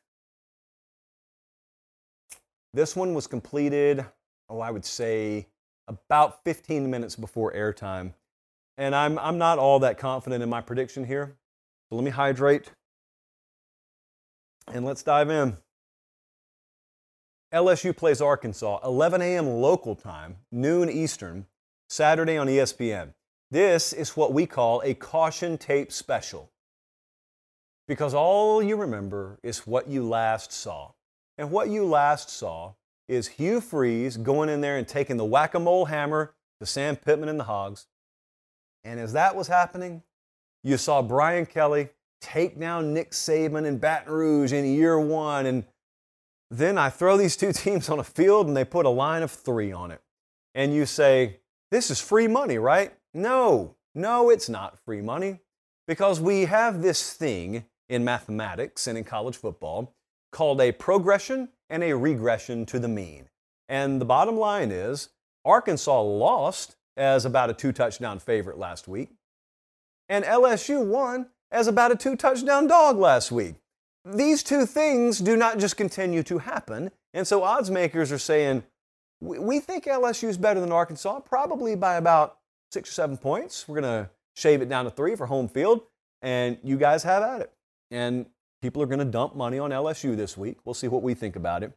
This one was completed, oh, I would say about 15 minutes before airtime. And I'm, I'm not all that confident in my prediction here. So let me hydrate and let's dive in. LSU plays Arkansas, 11 a.m. local time, noon Eastern, Saturday on ESPN. This is what we call a caution tape special. Because all you remember is what you last saw. And what you last saw is Hugh Freeze going in there and taking the whack a mole hammer to Sam Pittman and the Hogs. And as that was happening, you saw Brian Kelly take down Nick Saban in Baton Rouge in year one. And then I throw these two teams on a field and they put a line of three on it. And you say, this is free money, right? No, no, it's not free money because we have this thing in mathematics and in college football called a progression and a regression to the mean. And the bottom line is Arkansas lost as about a two touchdown favorite last week, and LSU won as about a two touchdown dog last week. These two things do not just continue to happen, and so odds makers are saying, we think LSU is better than Arkansas, probably by about six or seven points. We're going to shave it down to three for home field, and you guys have at it. And people are going to dump money on LSU this week. We'll see what we think about it.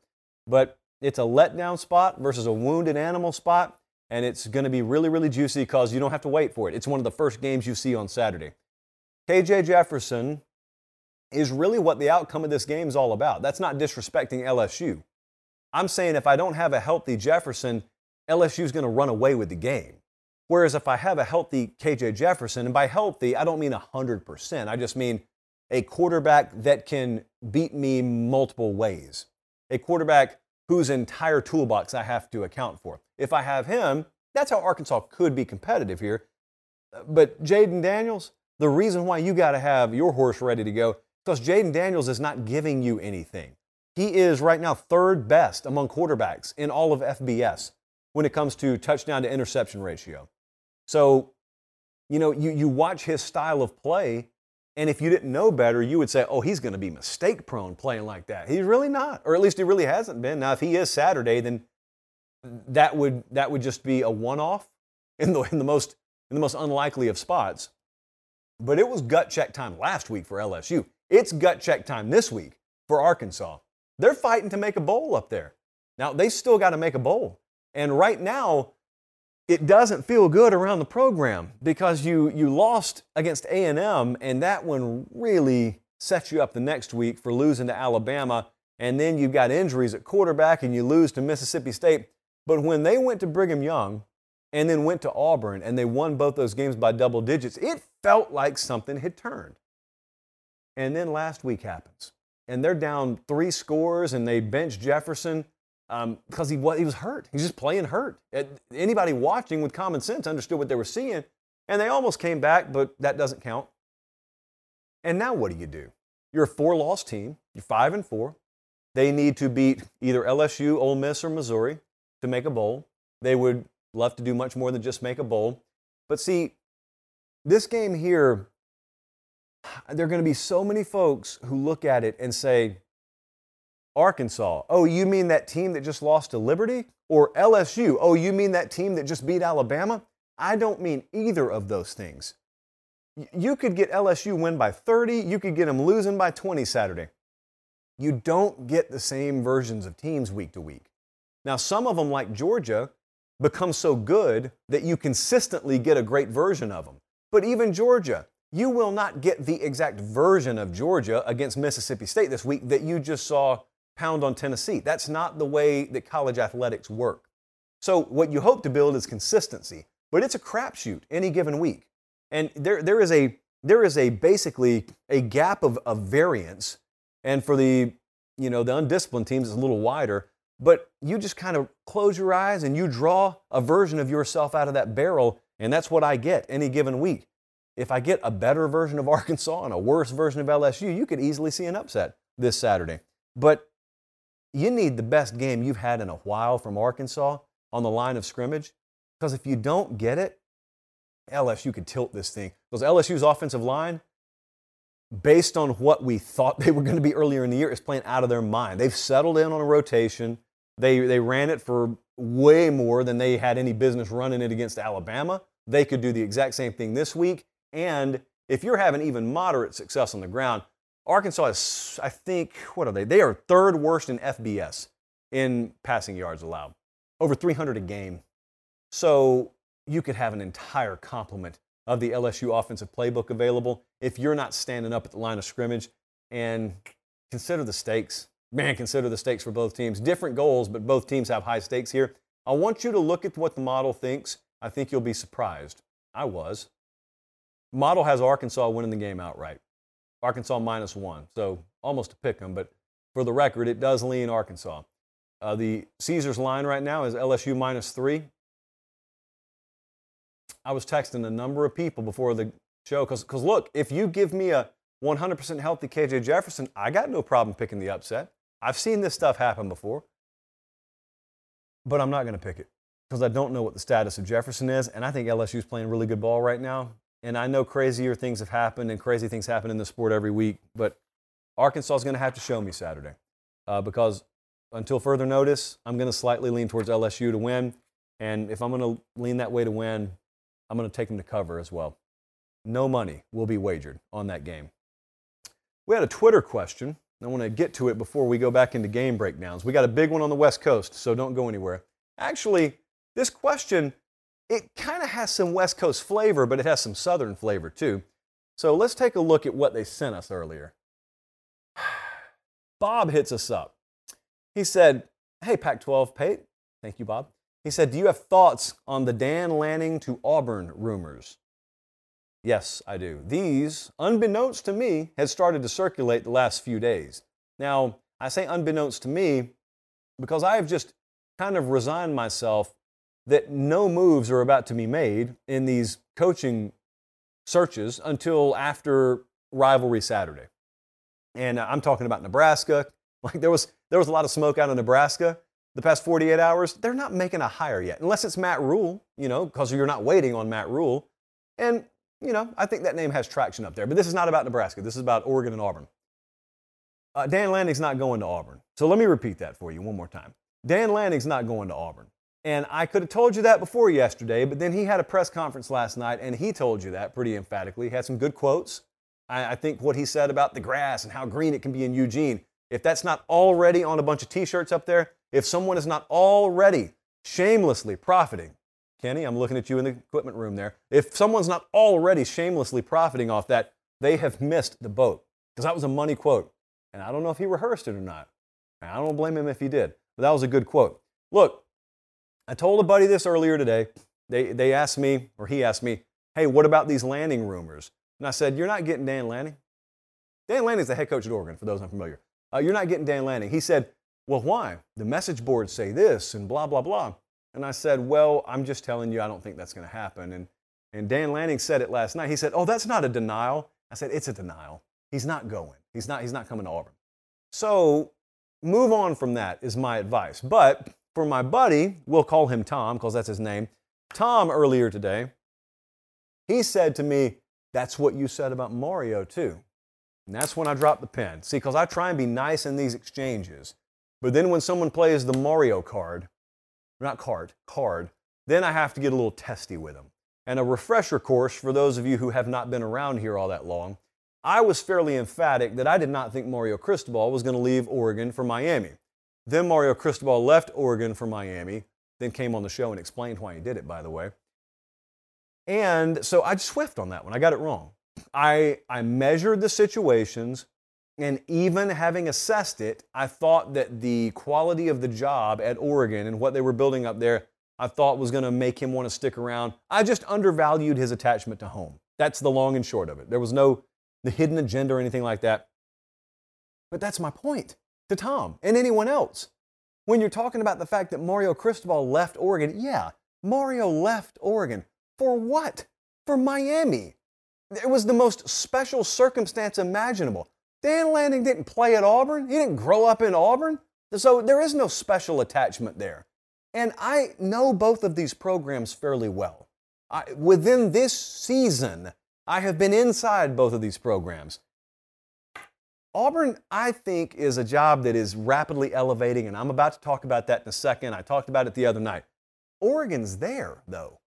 But it's a letdown spot versus a wounded animal spot, and it's going to be really, really juicy because you don't have to wait for it. It's one of the first games you see on Saturday. KJ Jefferson is really what the outcome of this game is all about. That's not disrespecting LSU. I'm saying if I don't have a healthy Jefferson, LSU is going to run away with the game. Whereas if I have a healthy KJ Jefferson, and by healthy, I don't mean 100%, I just mean a quarterback that can beat me multiple ways, a quarterback whose entire toolbox I have to account for. If I have him, that's how Arkansas could be competitive here. But Jayden Daniels, the reason why you got to have your horse ready to go, because Jayden Daniels is not giving you anything. He is right now third best among quarterbacks in all of FBS when it comes to touchdown to interception ratio. So, you know, you, you watch his style of play, and if you didn't know better, you would say, oh, he's going to be mistake prone playing like that. He's really not, or at least he really hasn't been. Now, if he is Saturday, then that would, that would just be a one off in the, in, the most, in the most unlikely of spots. But it was gut check time last week for LSU. It's gut check time this week for Arkansas. They're fighting to make a bowl up there. Now, they still got to make a bowl. And right now, it doesn't feel good around the program because you, you lost against A&M and that one really sets you up the next week for losing to Alabama and then you've got injuries at quarterback and you lose to Mississippi State. But when they went to Brigham Young and then went to Auburn and they won both those games by double digits, it felt like something had turned. And then last week happens. And they're down three scores and they bench Jefferson because um, he, he was hurt. He's just playing hurt. Anybody watching with common sense understood what they were seeing, and they almost came back, but that doesn't count. And now what do you do? You're a four-loss team. You're five and four. They need to beat either LSU, Ole Miss, or Missouri to make a bowl. They would love to do much more than just make a bowl. But see, this game here, there are going to be so many folks who look at it and say, Arkansas. Oh, you mean that team that just lost to Liberty? Or LSU. Oh, you mean that team that just beat Alabama? I don't mean either of those things. You could get LSU win by 30, you could get them losing by 20 Saturday. You don't get the same versions of teams week to week. Now, some of them, like Georgia, become so good that you consistently get a great version of them. But even Georgia, you will not get the exact version of Georgia against Mississippi State this week that you just saw pound on Tennessee. That's not the way that college athletics work. So, what you hope to build is consistency, but it's a crapshoot any given week. And there, there, is a, there is a basically a gap of, of variance And for the, you know, the undisciplined teams, it's a little wider. But you just kind of close your eyes and you draw a version of yourself out of that barrel, and that's what I get any given week. If I get a better version of Arkansas and a worse version of LSU, you could easily see an upset this Saturday. But you need the best game you've had in a while from Arkansas on the line of scrimmage. Because if you don't get it, LSU could tilt this thing. Because LSU's offensive line, based on what we thought they were going to be earlier in the year, is playing out of their mind. They've settled in on a rotation. They, they ran it for way more than they had any business running it against Alabama. They could do the exact same thing this week. And if you're having even moderate success on the ground, Arkansas is, I think, what are they? They are third worst in FBS in passing yards allowed, over 300 a game. So you could have an entire complement of the LSU offensive playbook available if you're not standing up at the line of scrimmage. And consider the stakes. Man, consider the stakes for both teams. Different goals, but both teams have high stakes here. I want you to look at what the model thinks. I think you'll be surprised. I was. Model has Arkansas winning the game outright. Arkansas minus one, so almost a pick 'em, but for the record, it does lean Arkansas. Uh, the Caesars line right now is LSU minus three. I was texting a number of people before the show because look, if you give me a 100% healthy KJ Jefferson, I got no problem picking the upset. I've seen this stuff happen before, but I'm not going to pick it because I don't know what the status of Jefferson is, and I think LSU is playing really good ball right now. And I know crazier things have happened, and crazy things happen in the sport every week. But Arkansas is going to have to show me Saturday uh, because until further notice, I'm going to slightly lean towards LSU to win. And if I'm going to lean that way to win, I'm going to take them to cover as well. No money will be wagered on that game. We had a Twitter question. I want to get to it before we go back into game breakdowns. We got a big one on the West Coast, so don't go anywhere. Actually, this question it kind of has some West Coast flavor, but it has some Southern flavor too. So let's take a look at what they sent us earlier. Bob hits us up. He said, Hey, Pac 12 Pate. Thank you, Bob. He said, Do you have thoughts on the Dan Lanning to Auburn rumors? Yes, I do. These, unbeknownst to me, had started to circulate the last few days. Now, I say unbeknownst to me because I have just kind of resigned myself that no moves are about to be made in these coaching searches until after rivalry Saturday. And I'm talking about Nebraska. Like there was there was a lot of smoke out of Nebraska the past 48 hours. They're not making a hire yet, unless it's Matt Rhule, you know, because you're not waiting on Matt Rhule. And you know, I think that name has traction up there. But this is not about Nebraska. This is about Oregon and Auburn. Uh, Dan Lanning's not going to Auburn. So let me repeat that for you one more time. Dan Lanning's not going to Auburn. And I could have told you that before yesterday, but then he had a press conference last night and he told you that pretty emphatically. He had some good quotes. I, I think what he said about the grass and how green it can be in Eugene, if that's not already on a bunch of t shirts up there, if someone is not already shamelessly profiting, Kenny, I'm looking at you in the equipment room there. If someone's not already shamelessly profiting off that, they have missed the boat. Because that was a money quote. And I don't know if he rehearsed it or not. I don't blame him if he did. But that was a good quote. Look, I told a buddy this earlier today. They, they asked me, or he asked me, hey, what about these Lanning rumors? And I said, you're not getting Dan Lanning. Dan Lanning's the head coach at Oregon, for those unfamiliar. Uh, you're not getting Dan Lanning. He said, well, why? The message boards say this and blah, blah, blah. And I said, well, I'm just telling you, I don't think that's going to happen. And, and Dan Lanning said it last night. He said, oh, that's not a denial. I said, it's a denial. He's not going. He's not, he's not coming to Auburn. So move on from that is my advice. But for my buddy, we'll call him Tom because that's his name. Tom earlier today, he said to me, That's what you said about Mario, too. And that's when I dropped the pen. See, because I try and be nice in these exchanges. But then when someone plays the Mario card, not card, card, then I have to get a little testy with them. And a refresher course for those of you who have not been around here all that long, I was fairly emphatic that I did not think Mario Cristobal was going to leave Oregon for Miami. Then Mario Cristobal left Oregon for Miami, then came on the show and explained why he did it, by the way. And so I whiffed on that one. I got it wrong. I, I measured the situations, and even having assessed it, I thought that the quality of the job at Oregon and what they were building up there, I thought was going to make him want to stick around. I just undervalued his attachment to home. That's the long and short of it. There was no the hidden agenda or anything like that. But that's my point to Tom and anyone else. When you're talking about the fact that Mario Cristobal left Oregon, yeah, Mario left Oregon. For what? For Miami. It was the most special circumstance imaginable. Dan Lanning didn't play at Auburn. He didn't grow up in Auburn. So there is no special attachment there. And I know both of these programs fairly well. I, within this season, I have been inside both of these programs. Auburn, I think, is a job that is rapidly elevating, and I'm about to talk about that in a second. I talked about it the other night. Oregon's there, though.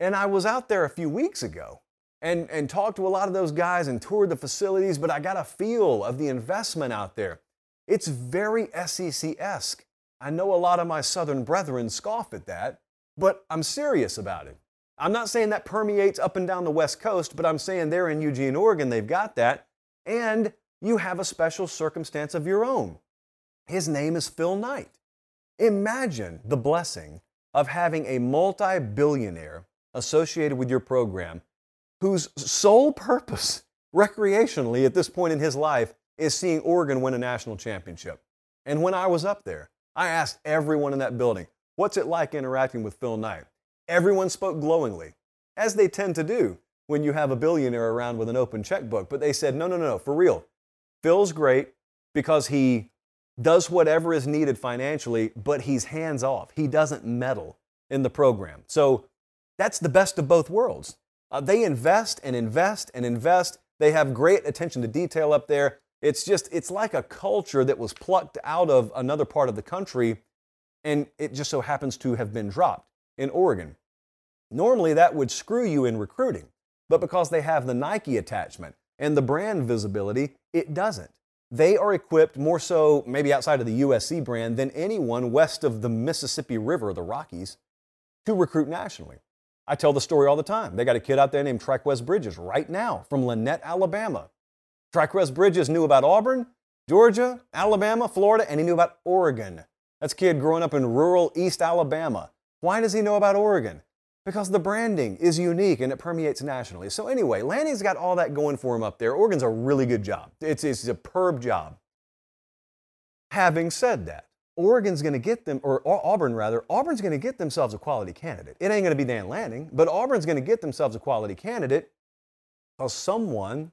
And I was out there a few weeks ago and, and talked to a lot of those guys and toured the facilities, but I got a feel of the investment out there. It's very SEC esque. I know a lot of my Southern brethren scoff at that, but I'm serious about it. I'm not saying that permeates up and down the West Coast, but I'm saying there in Eugene, Oregon, they've got that. And you have a special circumstance of your own. His name is Phil Knight. Imagine the blessing of having a multi billionaire associated with your program whose sole purpose recreationally at this point in his life is seeing Oregon win a national championship. And when I was up there, I asked everyone in that building, what's it like interacting with Phil Knight? Everyone spoke glowingly, as they tend to do when you have a billionaire around with an open checkbook. But they said, no, no, no, no, for real. Phil's great because he does whatever is needed financially, but he's hands off. He doesn't meddle in the program. So that's the best of both worlds. Uh, they invest and invest and invest. They have great attention to detail up there. It's just, it's like a culture that was plucked out of another part of the country, and it just so happens to have been dropped in Oregon. Normally, that would screw you in recruiting, but because they have the Nike attachment and the brand visibility, it doesn't. They are equipped more so, maybe outside of the USC brand, than anyone west of the Mississippi River, the Rockies, to recruit nationally. I tell the story all the time. They got a kid out there named Trikweze Bridges right now from Lanett, Alabama. Trikweze Bridges knew about Auburn, Georgia, Alabama, Florida, and he knew about Oregon. That's a kid growing up in rural East Alabama. Why does he know about Oregon? Because the branding is unique and it permeates nationally. So, anyway, Lanning's got all that going for him up there. Oregon's a really good job, it's, it's a superb job. Having said that, Oregon's going to get them, or Auburn rather, Auburn's going to get themselves a quality candidate. It ain't going to be Dan Lanning, but Auburn's going to get themselves a quality candidate because someone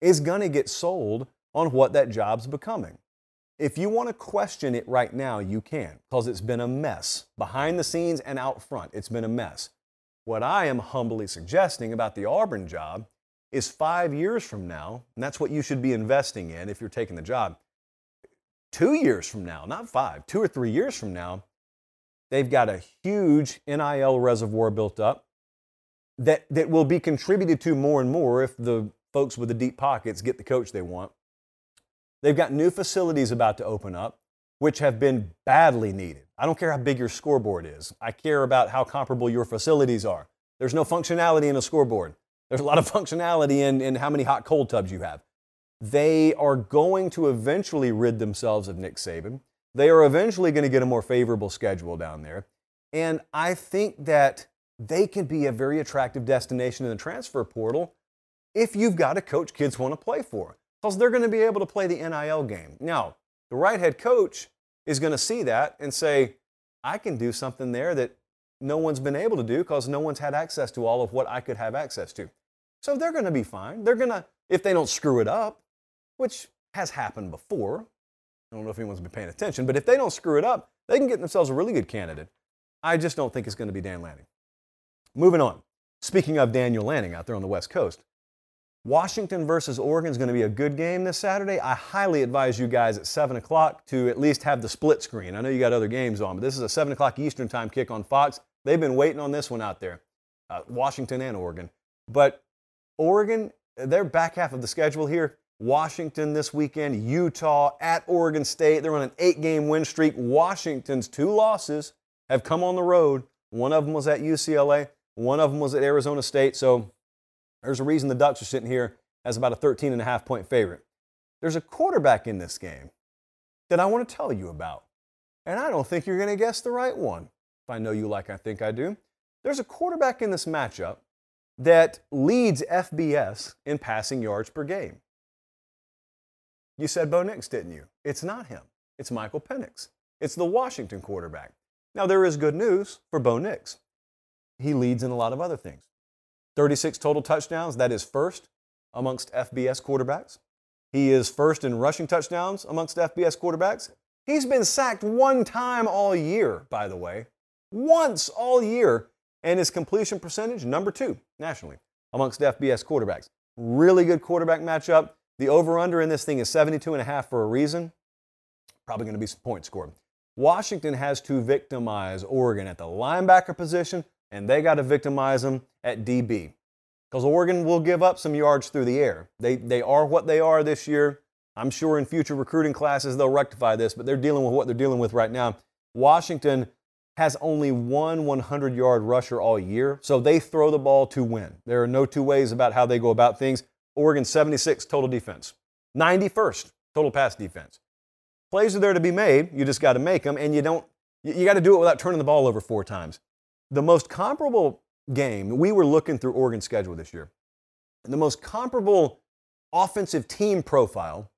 is going to get sold on what that job's becoming. If you want to question it right now, you can, because it's been a mess. Behind the scenes and out front, it's been a mess. What I am humbly suggesting about the Auburn job is five years from now, and that's what you should be investing in if you're taking the job. Two years from now, not five, two or three years from now, they've got a huge NIL reservoir built up that, that will be contributed to more and more if the folks with the deep pockets get the coach they want. They've got new facilities about to open up which have been badly needed. I don't care how big your scoreboard is. I care about how comparable your facilities are. There's no functionality in a scoreboard. There's a lot of functionality in, in how many hot cold tubs you have. They are going to eventually rid themselves of Nick Saban. They are eventually going to get a more favorable schedule down there. And I think that they can be a very attractive destination in the transfer portal if you've got a coach kids want to play for, because they're going to be able to play the NIL game. Now, the right head coach is going to see that and say, I can do something there that no one's been able to do because no one's had access to all of what I could have access to. So they're going to be fine. They're going to, if they don't screw it up, which has happened before. I don't know if anyone's been paying attention, but if they don't screw it up, they can get themselves a really good candidate. I just don't think it's going to be Dan Lanning. Moving on. Speaking of Daniel Lanning out there on the West Coast, Washington versus Oregon is going to be a good game this Saturday. I highly advise you guys at 7 o'clock to at least have the split screen. I know you got other games on, but this is a 7 o'clock Eastern time kick on Fox. They've been waiting on this one out there, uh, Washington and Oregon. But Oregon, their back half of the schedule here Washington this weekend, Utah, at Oregon State. They're on an eight game win streak. Washington's two losses have come on the road. One of them was at UCLA, one of them was at Arizona State. So there's a reason the Ducks are sitting here as about a 13 and a half point favorite. There's a quarterback in this game that I want to tell you about. And I don't think you're going to guess the right one. If I know you like I think I do. There's a quarterback in this matchup that leads FBS in passing yards per game. You said Bo Nix, didn't you? It's not him. It's Michael Penix. It's the Washington quarterback. Now, there is good news for Bo Nix. He leads in a lot of other things. 36 total touchdowns, that is first amongst FBS quarterbacks. He is first in rushing touchdowns amongst FBS quarterbacks. He's been sacked one time all year, by the way. Once all year. And his completion percentage, number two nationally amongst FBS quarterbacks. Really good quarterback matchup. The over under in this thing is 72 and a half for a reason. Probably going to be some points scored. Washington has to victimize Oregon at the linebacker position, and they got to victimize them at DB. Because Oregon will give up some yards through the air. They, they are what they are this year. I'm sure in future recruiting classes they'll rectify this, but they're dealing with what they're dealing with right now. Washington has only one 100 yard rusher all year, so they throw the ball to win. There are no two ways about how they go about things. Oregon 76 total defense, 91st total pass defense. Plays are there to be made, you just got to make them, and you don't, you got to do it without turning the ball over four times. The most comparable game, we were looking through Oregon's schedule this year, the most comparable offensive team profile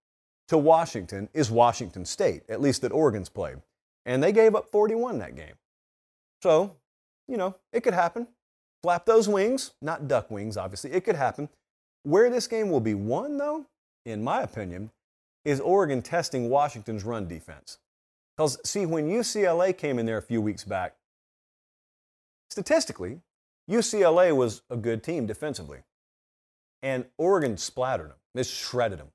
to Washington is Washington State, at least that Oregon's played. And they gave up 41 that game. So, you know, it could happen. Flap those wings, not duck wings, obviously. It could happen. Where this game will be won, though, in my opinion, is Oregon testing Washington's run defense. Because, see, when UCLA came in there a few weeks back, statistically, UCLA was a good team defensively. And Oregon splattered them, they shredded them.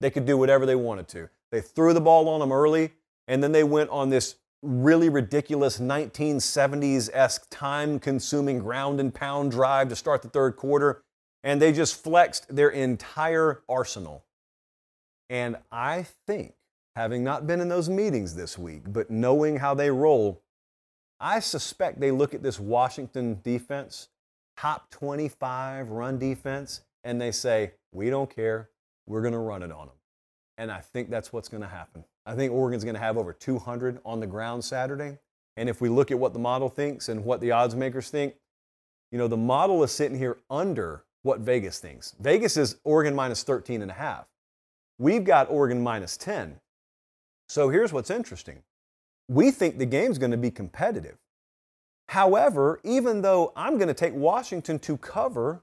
They could do whatever they wanted to. They threw the ball on them early, and then they went on this really ridiculous 1970s esque time consuming ground and pound drive to start the third quarter, and they just flexed their entire arsenal. And I think, having not been in those meetings this week, but knowing how they roll, I suspect they look at this Washington defense, top 25 run defense, and they say, We don't care. We're going to run it on them. And I think that's what's going to happen. I think Oregon's going to have over 200 on the ground Saturday. And if we look at what the model thinks and what the odds makers think, you know, the model is sitting here under what Vegas thinks. Vegas is Oregon minus 13 and a half. We've got Oregon minus 10. So here's what's interesting. We think the game's going to be competitive. However, even though I'm going to take Washington to cover,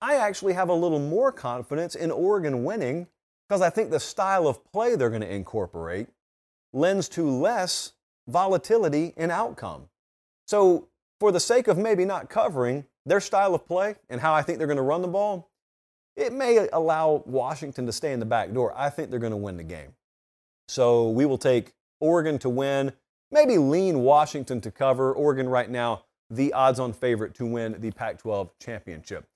I actually have a little more confidence in Oregon winning because I think the style of play they're going to incorporate lends to less volatility in outcome. So, for the sake of maybe not covering their style of play and how I think they're going to run the ball, it may allow Washington to stay in the back door. I think they're going to win the game. So, we will take Oregon to win, maybe lean Washington to cover. Oregon, right now, the odds on favorite to win the Pac 12 championship.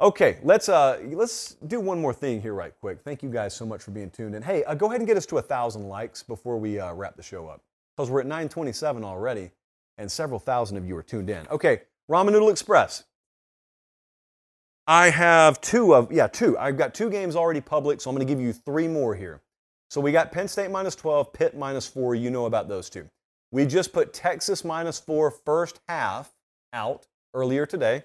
Okay, let's uh, let's do one more thing here, right quick. Thank you guys so much for being tuned in. Hey, uh, go ahead and get us to a thousand likes before we uh, wrap the show up, because we're at 927 already, and several thousand of you are tuned in. Okay, Ramen Noodle Express. I have two of yeah two. I've got two games already public, so I'm going to give you three more here. So we got Penn State minus 12, Pitt minus four. You know about those two. We just put Texas minus four first half out earlier today.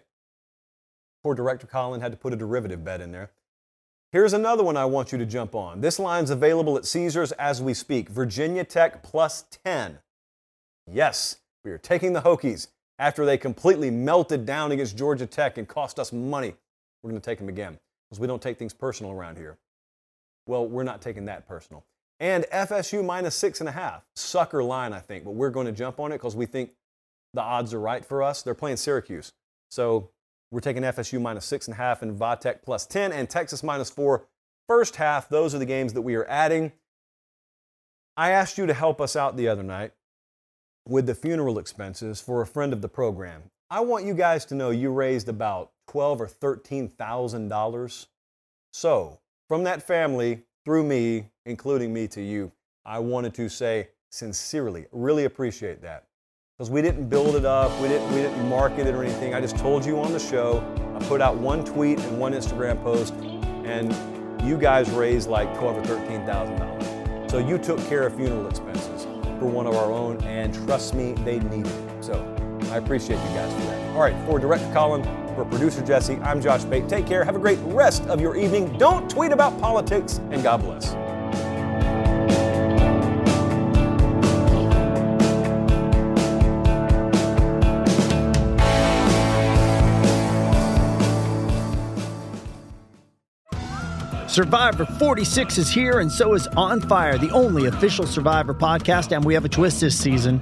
Poor director Colin had to put a derivative bet in there. Here's another one I want you to jump on. This line's available at Caesars as we speak. Virginia Tech plus 10. Yes, we are taking the Hokies after they completely melted down against Georgia Tech and cost us money. We're going to take them again because we don't take things personal around here. Well, we're not taking that personal. And FSU minus six and a half. Sucker line, I think, but we're going to jump on it because we think the odds are right for us. They're playing Syracuse. So we're taking FSU minus six and a half and Vatech plus 10 and Texas minus four. First half, those are the games that we are adding. I asked you to help us out the other night with the funeral expenses for a friend of the program. I want you guys to know you raised about twelve or thirteen thousand dollars. So, from that family, through me, including me to you, I wanted to say sincerely, really appreciate that because we didn't build it up, we didn't, we didn't market it or anything. I just told you on the show. I put out one tweet and one Instagram post, and you guys raised like twelve or thirteen thousand dollars. So you took care of funeral expenses for one of our own, and trust me, they needed it. So I appreciate you guys for that. All right, for Director Colin, for producer Jesse, I'm Josh Pate. Take care. Have a great rest of your evening. Don't tweet about politics, and God bless. Survivor 46 is here, and so is On Fire, the only official Survivor podcast, and we have a twist this season.